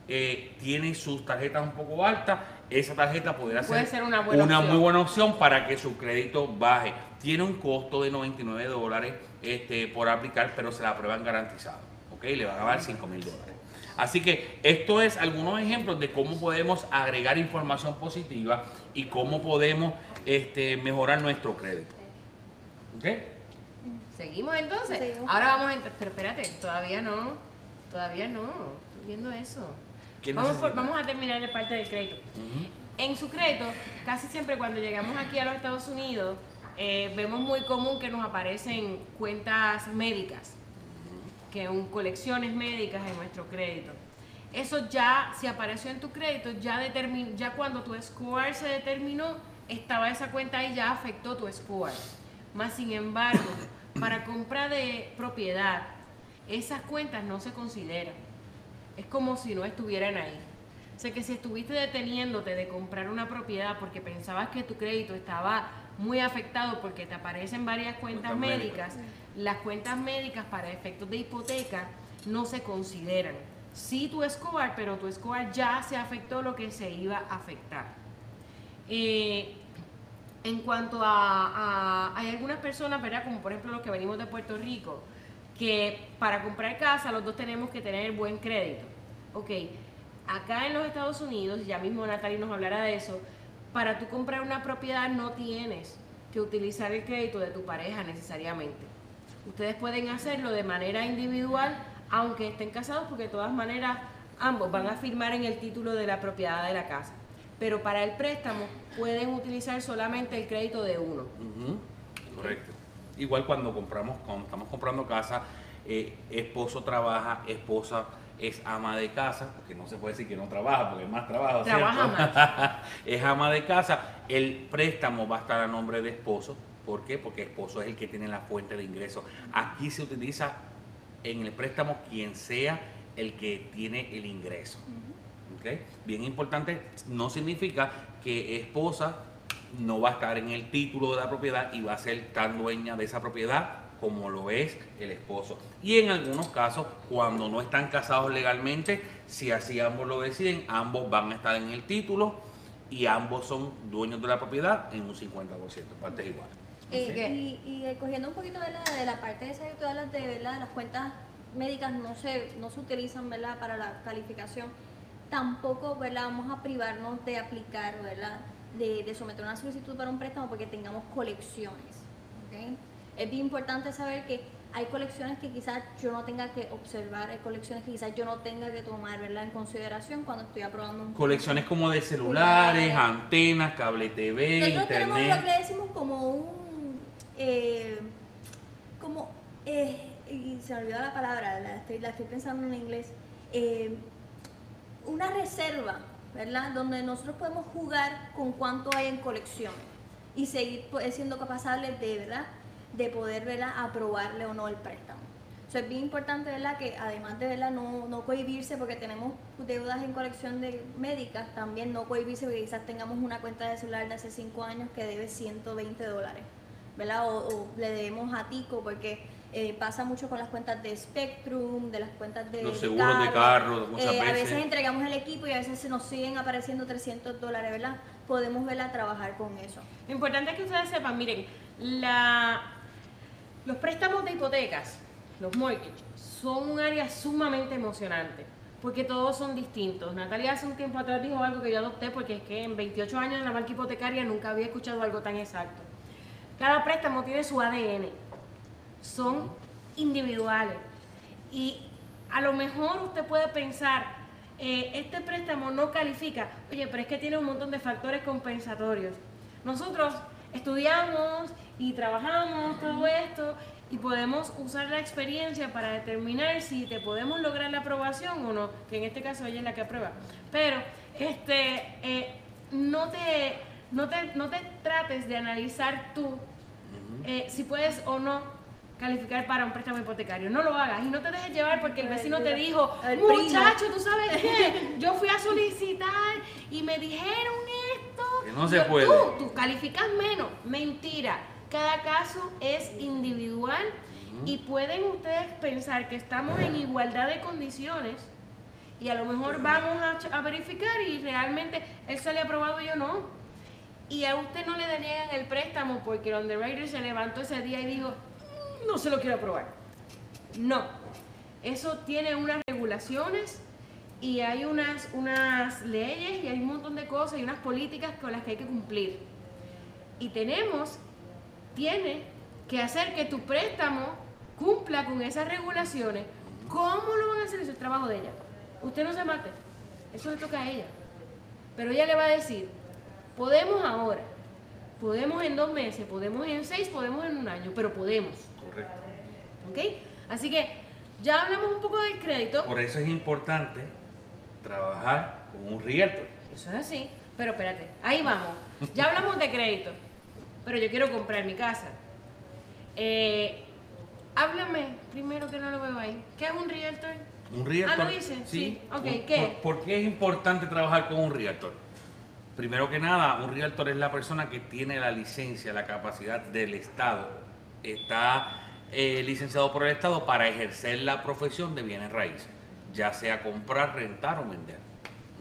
eh, tiene sus tarjetas un poco altas, esa tarjeta podría Puede ser, una buena muy buena opción para que su crédito baje. Tiene un costo de 99 dólares este, por aplicar, pero se la aprueban garantizado. ¿ok? Le van a dar 5 mil dólares. Así que esto es algunos ejemplos de cómo podemos agregar información positiva y cómo podemos este, mejorar nuestro crédito. ¿Ok? Seguimos entonces. Seguimos. Ahora vamos a entrar. Pero espérate, todavía no. Todavía no. Estoy viendo eso. ¿Qué Vamos, por- necesita? vamos a terminar la parte del crédito. En su crédito, casi siempre cuando llegamos aquí a los Estados Unidos, eh, vemos muy común que nos aparecen cuentas médicas, que un colecciones médicas en nuestro crédito. Eso ya, si apareció en tu crédito, ya determin- ya cuando tu score se determinó, estaba esa cuenta ahí, ya afectó tu score. Más sin embargo, para compra de propiedad, esas cuentas no se consideran. Es como si no estuvieran ahí. O sea que si estuviste deteniéndote de comprar una propiedad porque pensabas que tu crédito estaba muy afectado porque te aparecen varias cuentas Cuentas médicas, las cuentas médicas para efectos de hipoteca no se consideran. Sí tu score, pero tu score ya se afectó lo que se iba a afectar. Eh, en cuanto a, hay algunas personas, ¿verdad? Como por ejemplo los que venimos de Puerto Rico, que para comprar casa los dos tenemos que tener buen crédito. Ok, acá en los Estados Unidos, ya mismo Natalie nos hablará de eso, para tú comprar una propiedad no tienes que utilizar el crédito de tu pareja necesariamente. Ustedes pueden hacerlo de manera individual, aunque estén casados, porque de todas maneras ambos van a firmar en el título de la propiedad de la casa. Pero para el préstamo pueden utilizar solamente el crédito de uno. Correcto. Igual cuando compramos, cuando estamos comprando casa, eh, esposo trabaja, esposa es ama de casa, porque no se puede decir que no trabaja, porque es más trabajo. Trabaja ¿cierto? es ama de casa. El préstamo va a estar a nombre de esposo. ¿Por qué? Porque esposo es el que tiene la fuente de ingreso. Aquí se utiliza en el préstamo quien sea el que tiene el ingreso. Bien importante, no significa que esposa no va a estar en el título de la propiedad y va a ser tan dueña de esa propiedad como lo es el esposo. Y en algunos casos, cuando no están casados legalmente, si así ambos lo deciden, ambos van a estar en el título y ambos son dueños de la propiedad en un 50%, partes iguales. Eh, y, y, eh, cogiendo un poquito de la, de la parte de esa que tú hablas de ¿verdad? las cuentas médicas no se, no se utilizan ¿verdad? para la calificación, tampoco ¿verdad? vamos a privarnos de aplicar, ¿verdad? De, de someter una solicitud para un préstamo porque tengamos colecciones. ¿ok? Es bien importante saber que hay colecciones que quizás yo no tenga que observar, hay colecciones que quizás yo no tenga que tomar ¿verdad? en consideración cuando estoy aprobando un Colecciones como de celulares, Celulares. antenas, cable TV, Nosotros tenemos lo internet. que le decimos como un. eh, como. eh, y se me olvidó la palabra, la estoy, la estoy pensando en inglés. eh, una reserva, ¿verdad? Donde nosotros podemos jugar con cuánto hay en colecciones y seguir siendo capaces de, ¿verdad? De poder, ¿verdad? Aprobarle o no el préstamo. Eso es bien importante, ¿verdad? Que además de, ¿verdad? No, no cohibirse porque tenemos deudas en colección de médicas, también no cohibirse porque quizás tengamos una cuenta de celular de hace 5 años que debe 120 dólares, ¿verdad? O le debemos a Tico porque eh, pasa mucho con las cuentas de Spectrum, de las cuentas de Los seguros de carro, muchas Eh, A veces. veces entregamos el equipo y a veces se nos siguen apareciendo 300 dólares, ¿verdad? Podemos, ¿verdad? Trabajar con eso. Lo importante es que ustedes sepan, miren, la, los préstamos de hipotecas, los mortgages, son un área sumamente emocionante, porque todos son distintos. Natalia hace un tiempo atrás dijo algo que yo adopté, porque es que en 28 años en la marca hipotecaria nunca había escuchado algo tan exacto. Cada préstamo tiene su ADN, son individuales. Y a lo mejor usted puede pensar, eh, este préstamo no califica, oye, pero es que tiene un montón de factores compensatorios. Nosotros estudiamos y trabajamos todo esto y podemos usar la experiencia para determinar si te podemos lograr la aprobación o no, que en este caso ella es la que aprueba. Pero este, eh, no, te, no, te, no te trates de analizar tú eh, si puedes o no calificar para un préstamo hipotecario. No lo hagas y no te dejes llevar porque el vecino te dijo, muchacho, ¿tú sabes qué? Yo fui a solicitar y me dijeron esto. Que no se puede. Tú, tú calificas menos. Mentira. Cada caso es individual y pueden ustedes pensar que estamos en igualdad de condiciones y a lo mejor vamos a, verificar y realmente él sale aprobado y yo no. Y a usted no le deniegan el préstamo porque el underwriter se levantó ese día y dijo, "Mm, no se lo quiero aprobar. No. Eso tiene unas regulaciones y hay unas, unas leyes y hay un montón de cosas y unas políticas con las que hay que cumplir. Y tenemos, tiene que hacer que tu préstamo cumpla con esas regulaciones. ¿Cómo lo van a hacer? Eso es trabajo de ella. Usted no se mate. Eso le toca a ella. Pero ella le va a decir, podemos ahora, podemos en dos meses, podemos en seis, podemos en un año, pero podemos. ¿Ok? Así que ya hablamos un poco del crédito. Por eso es importante trabajar con un realtor. Eso es así. Pero espérate, ahí vamos. Ya hablamos de crédito, pero yo quiero comprar mi casa. Eh, háblame, primero que no lo veo ahí. ¿Qué es un realtor? Un realtor. Ah, ¿lo dice? Sí. Ok, Un- ¿qué? ¿Por, por qué es importante trabajar con un realtor? Primero que nada, un realtor es la persona que tiene la licencia, la capacidad del Estado. Está eh, licenciado por el Estado para ejercer la profesión de bienes raíces, ya sea comprar, rentar o vender.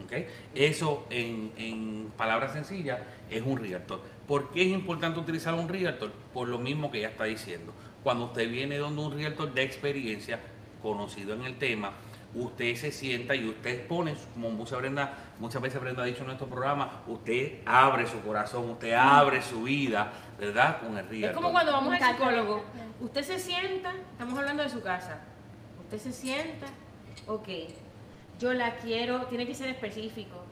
¿ok? Eso, en, palabras sencillas, es un realtor. ¿Por qué es importante utilizar un realtor? Por lo mismo que ella está diciendo. Cuando usted viene donde un realtor de experiencia, conocido en el tema, usted se sienta y usted expone, como muchas, Brenda, muchas veces Brenda ha dicho en nuestro programa, usted abre su corazón, usted abre su vida, ¿verdad? Con el realtor. Es como cuando vamos al psicólogo. Usted se sienta, estamos hablando de su casa. Usted se sienta, ok, yo la quiero, tiene que ser específico.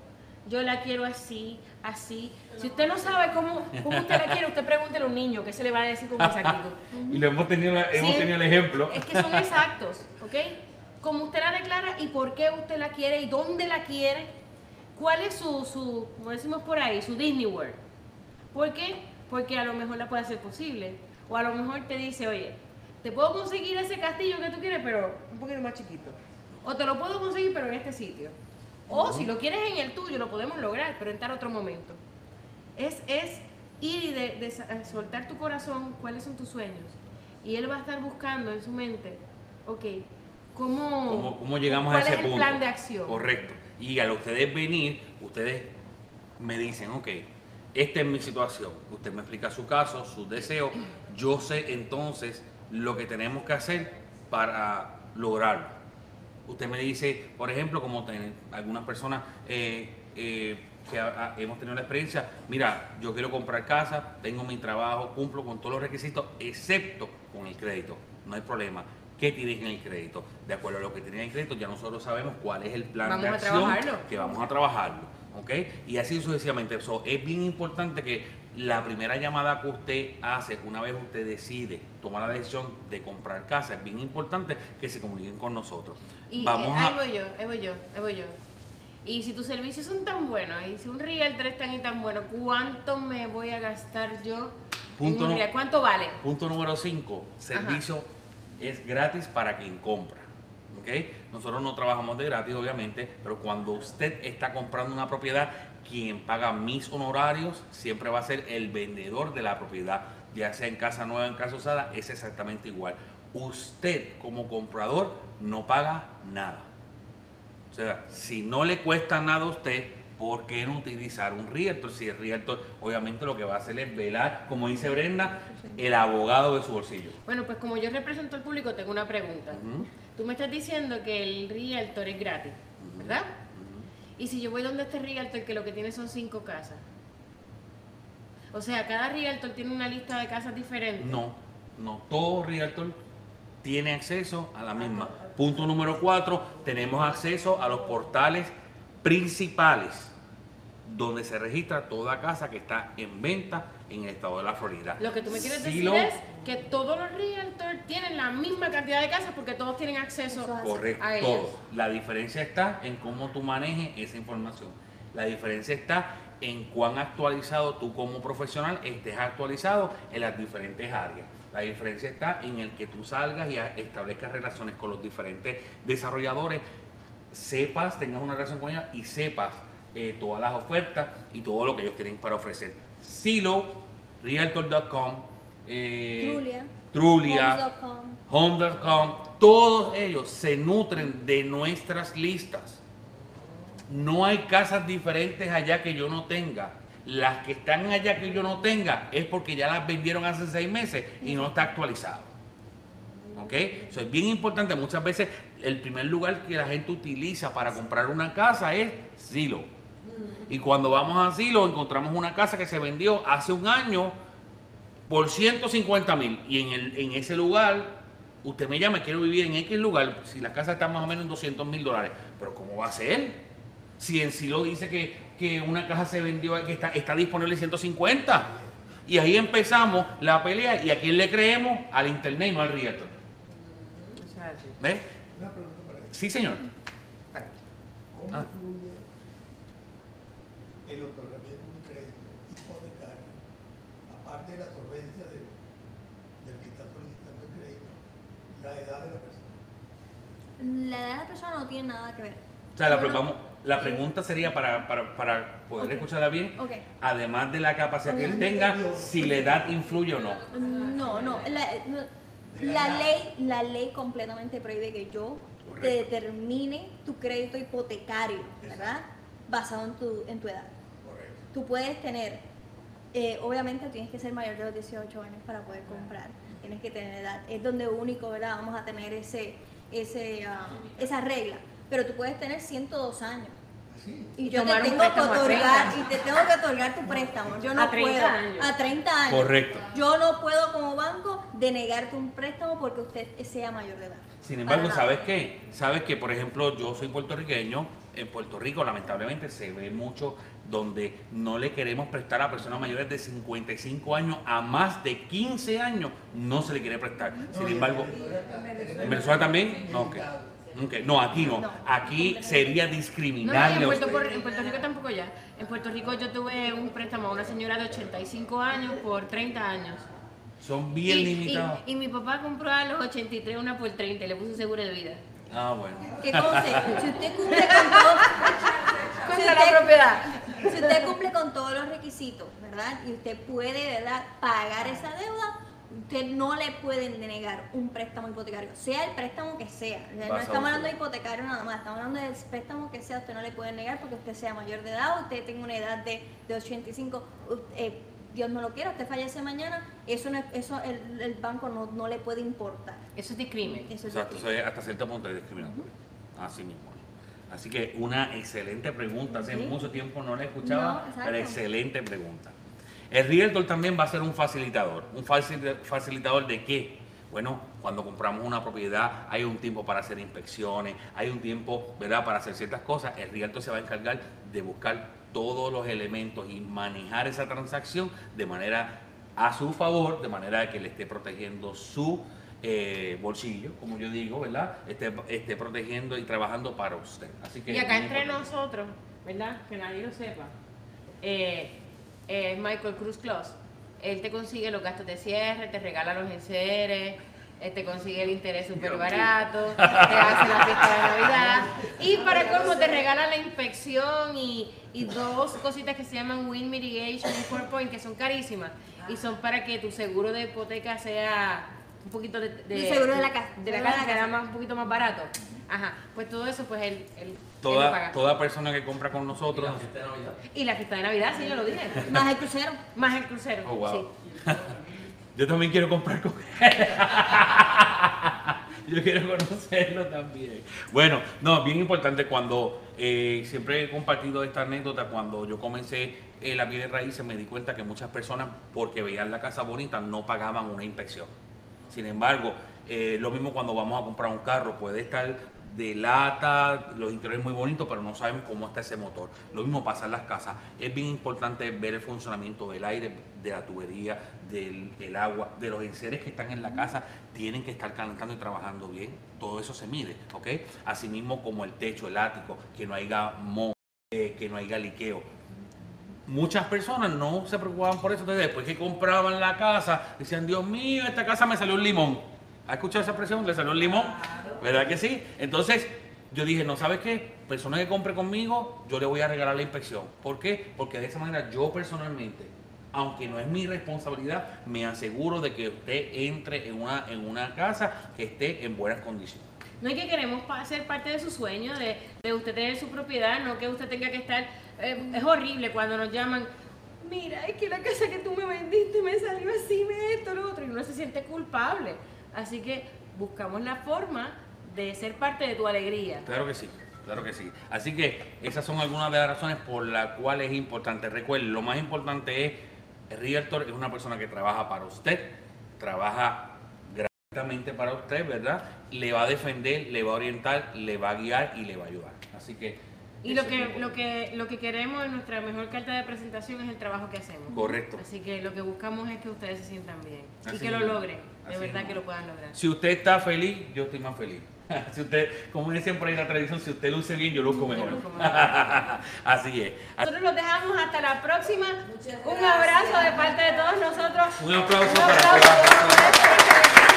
Yo la quiero así, así. Si usted no sabe cómo, cómo usted la quiere, usted pregúntele a un niño, ¿qué se le va a decir con exactitud? Y lo hemos tenido, hemos Sí. tenido el ejemplo. Es que son exactos, ¿ok? Como usted la declara y por qué usted la quiere y dónde la quiere. ¿Cuál es su, su como decimos por ahí, su Disney World? ¿Por qué? Porque a lo mejor la puede hacer posible. O a lo mejor te dice, oye, te puedo conseguir ese castillo que tú quieres, pero un poquito más chiquito. O te lo puedo conseguir, pero en este sitio. O si lo quieres en el tuyo, lo podemos lograr, pero en tal otro momento. Es, es ir y de, soltar tu corazón, cuáles son tus sueños. Y él va a estar buscando en su mente, ok, ¿cómo, ¿Cómo, cómo llegamos cuál a ese es el punto? plan de acción? Correcto. Y al ustedes venir, ustedes me dicen, ok, esta es mi situación. Usted me explica su caso, sus deseos. Yo sé entonces lo que tenemos que hacer para lograrlo. Usted me dice, por ejemplo, como ten- algunas personas eh, eh, que hemos tenido la experiencia, mira, yo quiero comprar casa, tengo mi trabajo, cumplo con todos los requisitos, excepto con el crédito. No hay problema. ¿Qué tienes en el crédito? De acuerdo a lo que tienes en el crédito, ya nosotros sabemos cuál es el plan Vamos de acción que vamos a trabajarlo. ¿Ok? Y así sucesivamente. So, es bien importante que la primera llamada que usted hace, una vez usted decide tomar la decisión de comprar casa, es bien importante que se comuniquen con nosotros. Y Vamos eh, a... ahí voy yo, ahí voy yo, ahí voy yo. Y si tus servicios son tan buenos, y si un realtor es tan y tan bueno, ¿cuánto me voy a gastar yo? en Punto un no- ¿Cuánto vale? Punto número 5, servicio es gratis para quien compra. ¿Ok? Nosotros no trabajamos de gratis, obviamente, pero cuando usted está comprando una propiedad, quien paga mis honorarios siempre va a ser el vendedor de la propiedad, ya sea en casa nueva o en casa usada, es exactamente igual. Usted como comprador no paga nada. O sea, si no le cuesta nada a usted, ¿por qué no utilizar un realtor? Si el realtor obviamente lo que va a hacer es velar, como dice Brenda, el abogado de su bolsillo. Bueno, pues como yo represento al público, tengo una pregunta. Tú me estás diciendo que el realtor es gratis, ¿verdad? Y si yo voy donde este realtor que lo que tiene son cinco casas. O sea, cada realtor tiene una lista de casas diferente. No, no, todo realtor tiene acceso a la misma. Punto número cuatro, tenemos acceso a los portales principales donde se registra toda casa que está en venta en el estado de la Florida. Lo que tú me quieres decir lo- es que todos los realtors tienen la misma cantidad de casas porque todos tienen acceso Eso es Correcto, a ellos. todo. La diferencia está en cómo tú manejes esa información. La diferencia está en cuán actualizado tú como profesional estés actualizado en las diferentes áreas. La diferencia está en el que tú salgas y establezcas relaciones con los diferentes desarrolladores, sepas, tengas una relación con ellos y sepas eh, todas las ofertas y todo lo que ellos tienen para ofrecer. Silo, Realtor.com, eh, Trulia. Home.com, todos ellos se nutren de nuestras listas. No hay casas diferentes allá que yo no tenga. Las que están allá que yo no tenga es porque ya las vendieron hace seis meses y no está actualizado. ¿Ok? Eso es bien importante. Muchas veces el primer lugar que la gente utiliza para comprar una casa es Silo. Y cuando vamos a Silo encontramos una casa que se vendió hace un año por 150 mil. Y en, el, en ese lugar, usted me llama, quiero vivir en X lugar, si la casa está más o menos en 200 mil dólares. Pero ¿cómo va a ser? Si en Silo dice que, que una casa se vendió, que está, está disponible en 150. Y ahí empezamos la pelea. ¿Y a quién le creemos? Al internet y no al realtor. ¿Ves? Una pregunta para él. Sí, señor. ¿Cómo Ah. influye el otorgamiento de un crédito hipotecario, aparte de la solvencia del, del que está solicitando el crédito, la edad de la persona? La edad de la persona no tiene nada que ver. O sea, la, Solo- vamos- la pregunta sería para, para, para poder escucharla bien, Ok. además de la capacidad que él tenga, si la edad influye o no. No, no. La, ley, la ley completamente prohíbe que yo te determine tu crédito hipotecario, ¿verdad? Basado en tu, en tu edad. Correcto. Tú puedes tener, eh, obviamente tienes que ser mayor de los 18 años para poder comprar. Tienes que tener edad. Es donde único, ¿verdad? Vamos a tener ese, ese, ah, esa regla. Pero tú puedes tener 102 años. Y yo te Tomar tengo que otorgar, 30. y te tengo que otorgar tu préstamo. Yo no A 30 puedo. años. A 30 años. Correcto. Yo no puedo como banco denegarte un préstamo porque usted sea mayor de edad. Sin embargo. ¿sabes qué? Sabes que, por ejemplo, yo soy puertorriqueño. En Puerto Rico, lamentablemente, se ve mucho donde no le queremos prestar a personas mayores de 55 años a más de 15 años, no se le quiere prestar. Sin embargo, ¿en Venezuela también? No, ok. Ok, No, aquí no. No. Aquí sería No, no, discriminarle en, a Puerto, en Puerto Rico tampoco ya. En Puerto Rico yo tuve un préstamo a una señora de 85 años por 30 años. Son bien y, limitados. y- y mi papá compró a los 83 una por 30 y le puso seguro de vida. Ah, bueno. Que conste, si usted cumple con todos, si la usted- propiedad. si usted cumple con todos los requisitos, ¿verdad? Y usted puede, ¿verdad? Pagar esa deuda, usted no le pueden denegar un préstamo hipotecario, sea el préstamo que sea. O sea, no estamos hablando de hipotecario nada más, estamos hablando del préstamo que sea, usted no le puede negar porque usted sea mayor de edad, usted tenga una edad de, de 85, u- eh, Dios no lo quiera, usted fallece mañana, eso, no es- eso el, el banco no, no le puede importar. Eso es discrimen. Eso es Exacto, eso es hasta cierto punto es discriminatorio. Así mismo. Así que una excelente pregunta. Hace Sí. mucho tiempo no la escuchaba, No, pero excelente pregunta. El realtor también va a ser un facilitador. ¿Un facil- facilitador de qué? Bueno, cuando compramos una propiedad hay un tiempo para hacer inspecciones, hay un tiempo, ¿verdad?, para hacer ciertas cosas. El realtor se va a encargar de buscar todos los elementos y manejar esa transacción de manera a su favor, de manera que le esté protegiendo su eh, bolsillo, como yo digo, ¿verdad? Esté, esté protegiendo y trabajando para usted. Así que Y acá entre nosotros, ¿verdad? Que nadie lo sepa. eh, eh, Michael Cruz Close. Él te consigue los gastos de cierre, te regala los enseres, te consigue el interés súper barato, te hace la fiesta de Navidad. Y para colmo te regala la inspección y, y dos cositas que se llaman Wind Mitigation y Four Point, que son carísimas. Y son para que tu seguro de hipoteca sea un poquito de, El seguro de la casa. de la de casa la queda casa. más, un poquito más barato. Ajá, pues todo eso, pues él, él, Toda, paga. toda persona que compra con nosotros. la fiesta de Navidad. Y la fiesta de Navidad, sí, yo lo dije. Más el crucero. Más el crucero. Oh, wow. sí. Yo también quiero comprar con Yo quiero conocerlo también. Bueno, no, bien importante cuando eh, siempre he compartido esta anécdota. Cuando yo comencé eh, la vida de raíces, me di cuenta que muchas personas, porque veían la casa bonita, no pagaban una inspección. Sin embargo, eh, lo mismo cuando vamos a comprar un carro, puede estar de lata, los interiores muy bonitos, pero no sabemos cómo está ese motor. Lo mismo pasa en las casas. Es bien importante ver el funcionamiento del aire, de la tubería, del el agua, de los enseres que están en la casa, tienen que estar calentando y trabajando bien. Todo eso se mide, ¿ok? Asimismo como el techo, el ático, que no haya moho, eh, que no haya liqueo. Muchas personas no se preocupaban por eso. Entonces, después que compraban la casa, decían, Dios mío, esta casa me salió un limón. ¿Ha escuchado esa expresión? ¿Le salió un limón? ¿Verdad que sí? Entonces, yo dije, no, ¿sabes qué? Persona que compre conmigo, yo le voy a regalar la inspección. ¿Por qué? Porque de esa manera yo personalmente, aunque no es mi responsabilidad, me aseguro de que usted entre en una, en una casa que esté en buenas condiciones. No es que queremos ser parte de su sueño, de, de usted tener su propiedad, no que usted tenga que estar... eh, es horrible cuando nos llaman, mira, es que la casa que tú me vendiste me salió así, me esto, lo otro, y uno se siente culpable. Así que buscamos la forma de ser parte de tu alegría. Claro que sí, claro que sí. Así que esas son algunas de las razones por las cuales es importante. Recuerden, lo más importante es, el Realtor es una persona que trabaja para usted, trabaja gratuitamente para usted, ¿verdad? Le va a defender, le va a orientar, le va a guiar y le va a ayudar. Así que... Y lo que, lo que, lo que queremos en nuestra mejor carta de presentación es el trabajo que hacemos. Correcto. Así que lo que buscamos es que ustedes se sientan bien y Así que lo logren, de verdad que lo puedan lograr. Si usted está feliz, yo estoy más feliz. Si usted, como dicen por ahí la tradición, si usted luce bien, yo luzco mejor. luzco mejor. Así es. Nosotros los dejamos hasta la próxima. Muchas Un gracias. abrazo de parte de todos nosotros. Un aplauso Un para aplauso personas.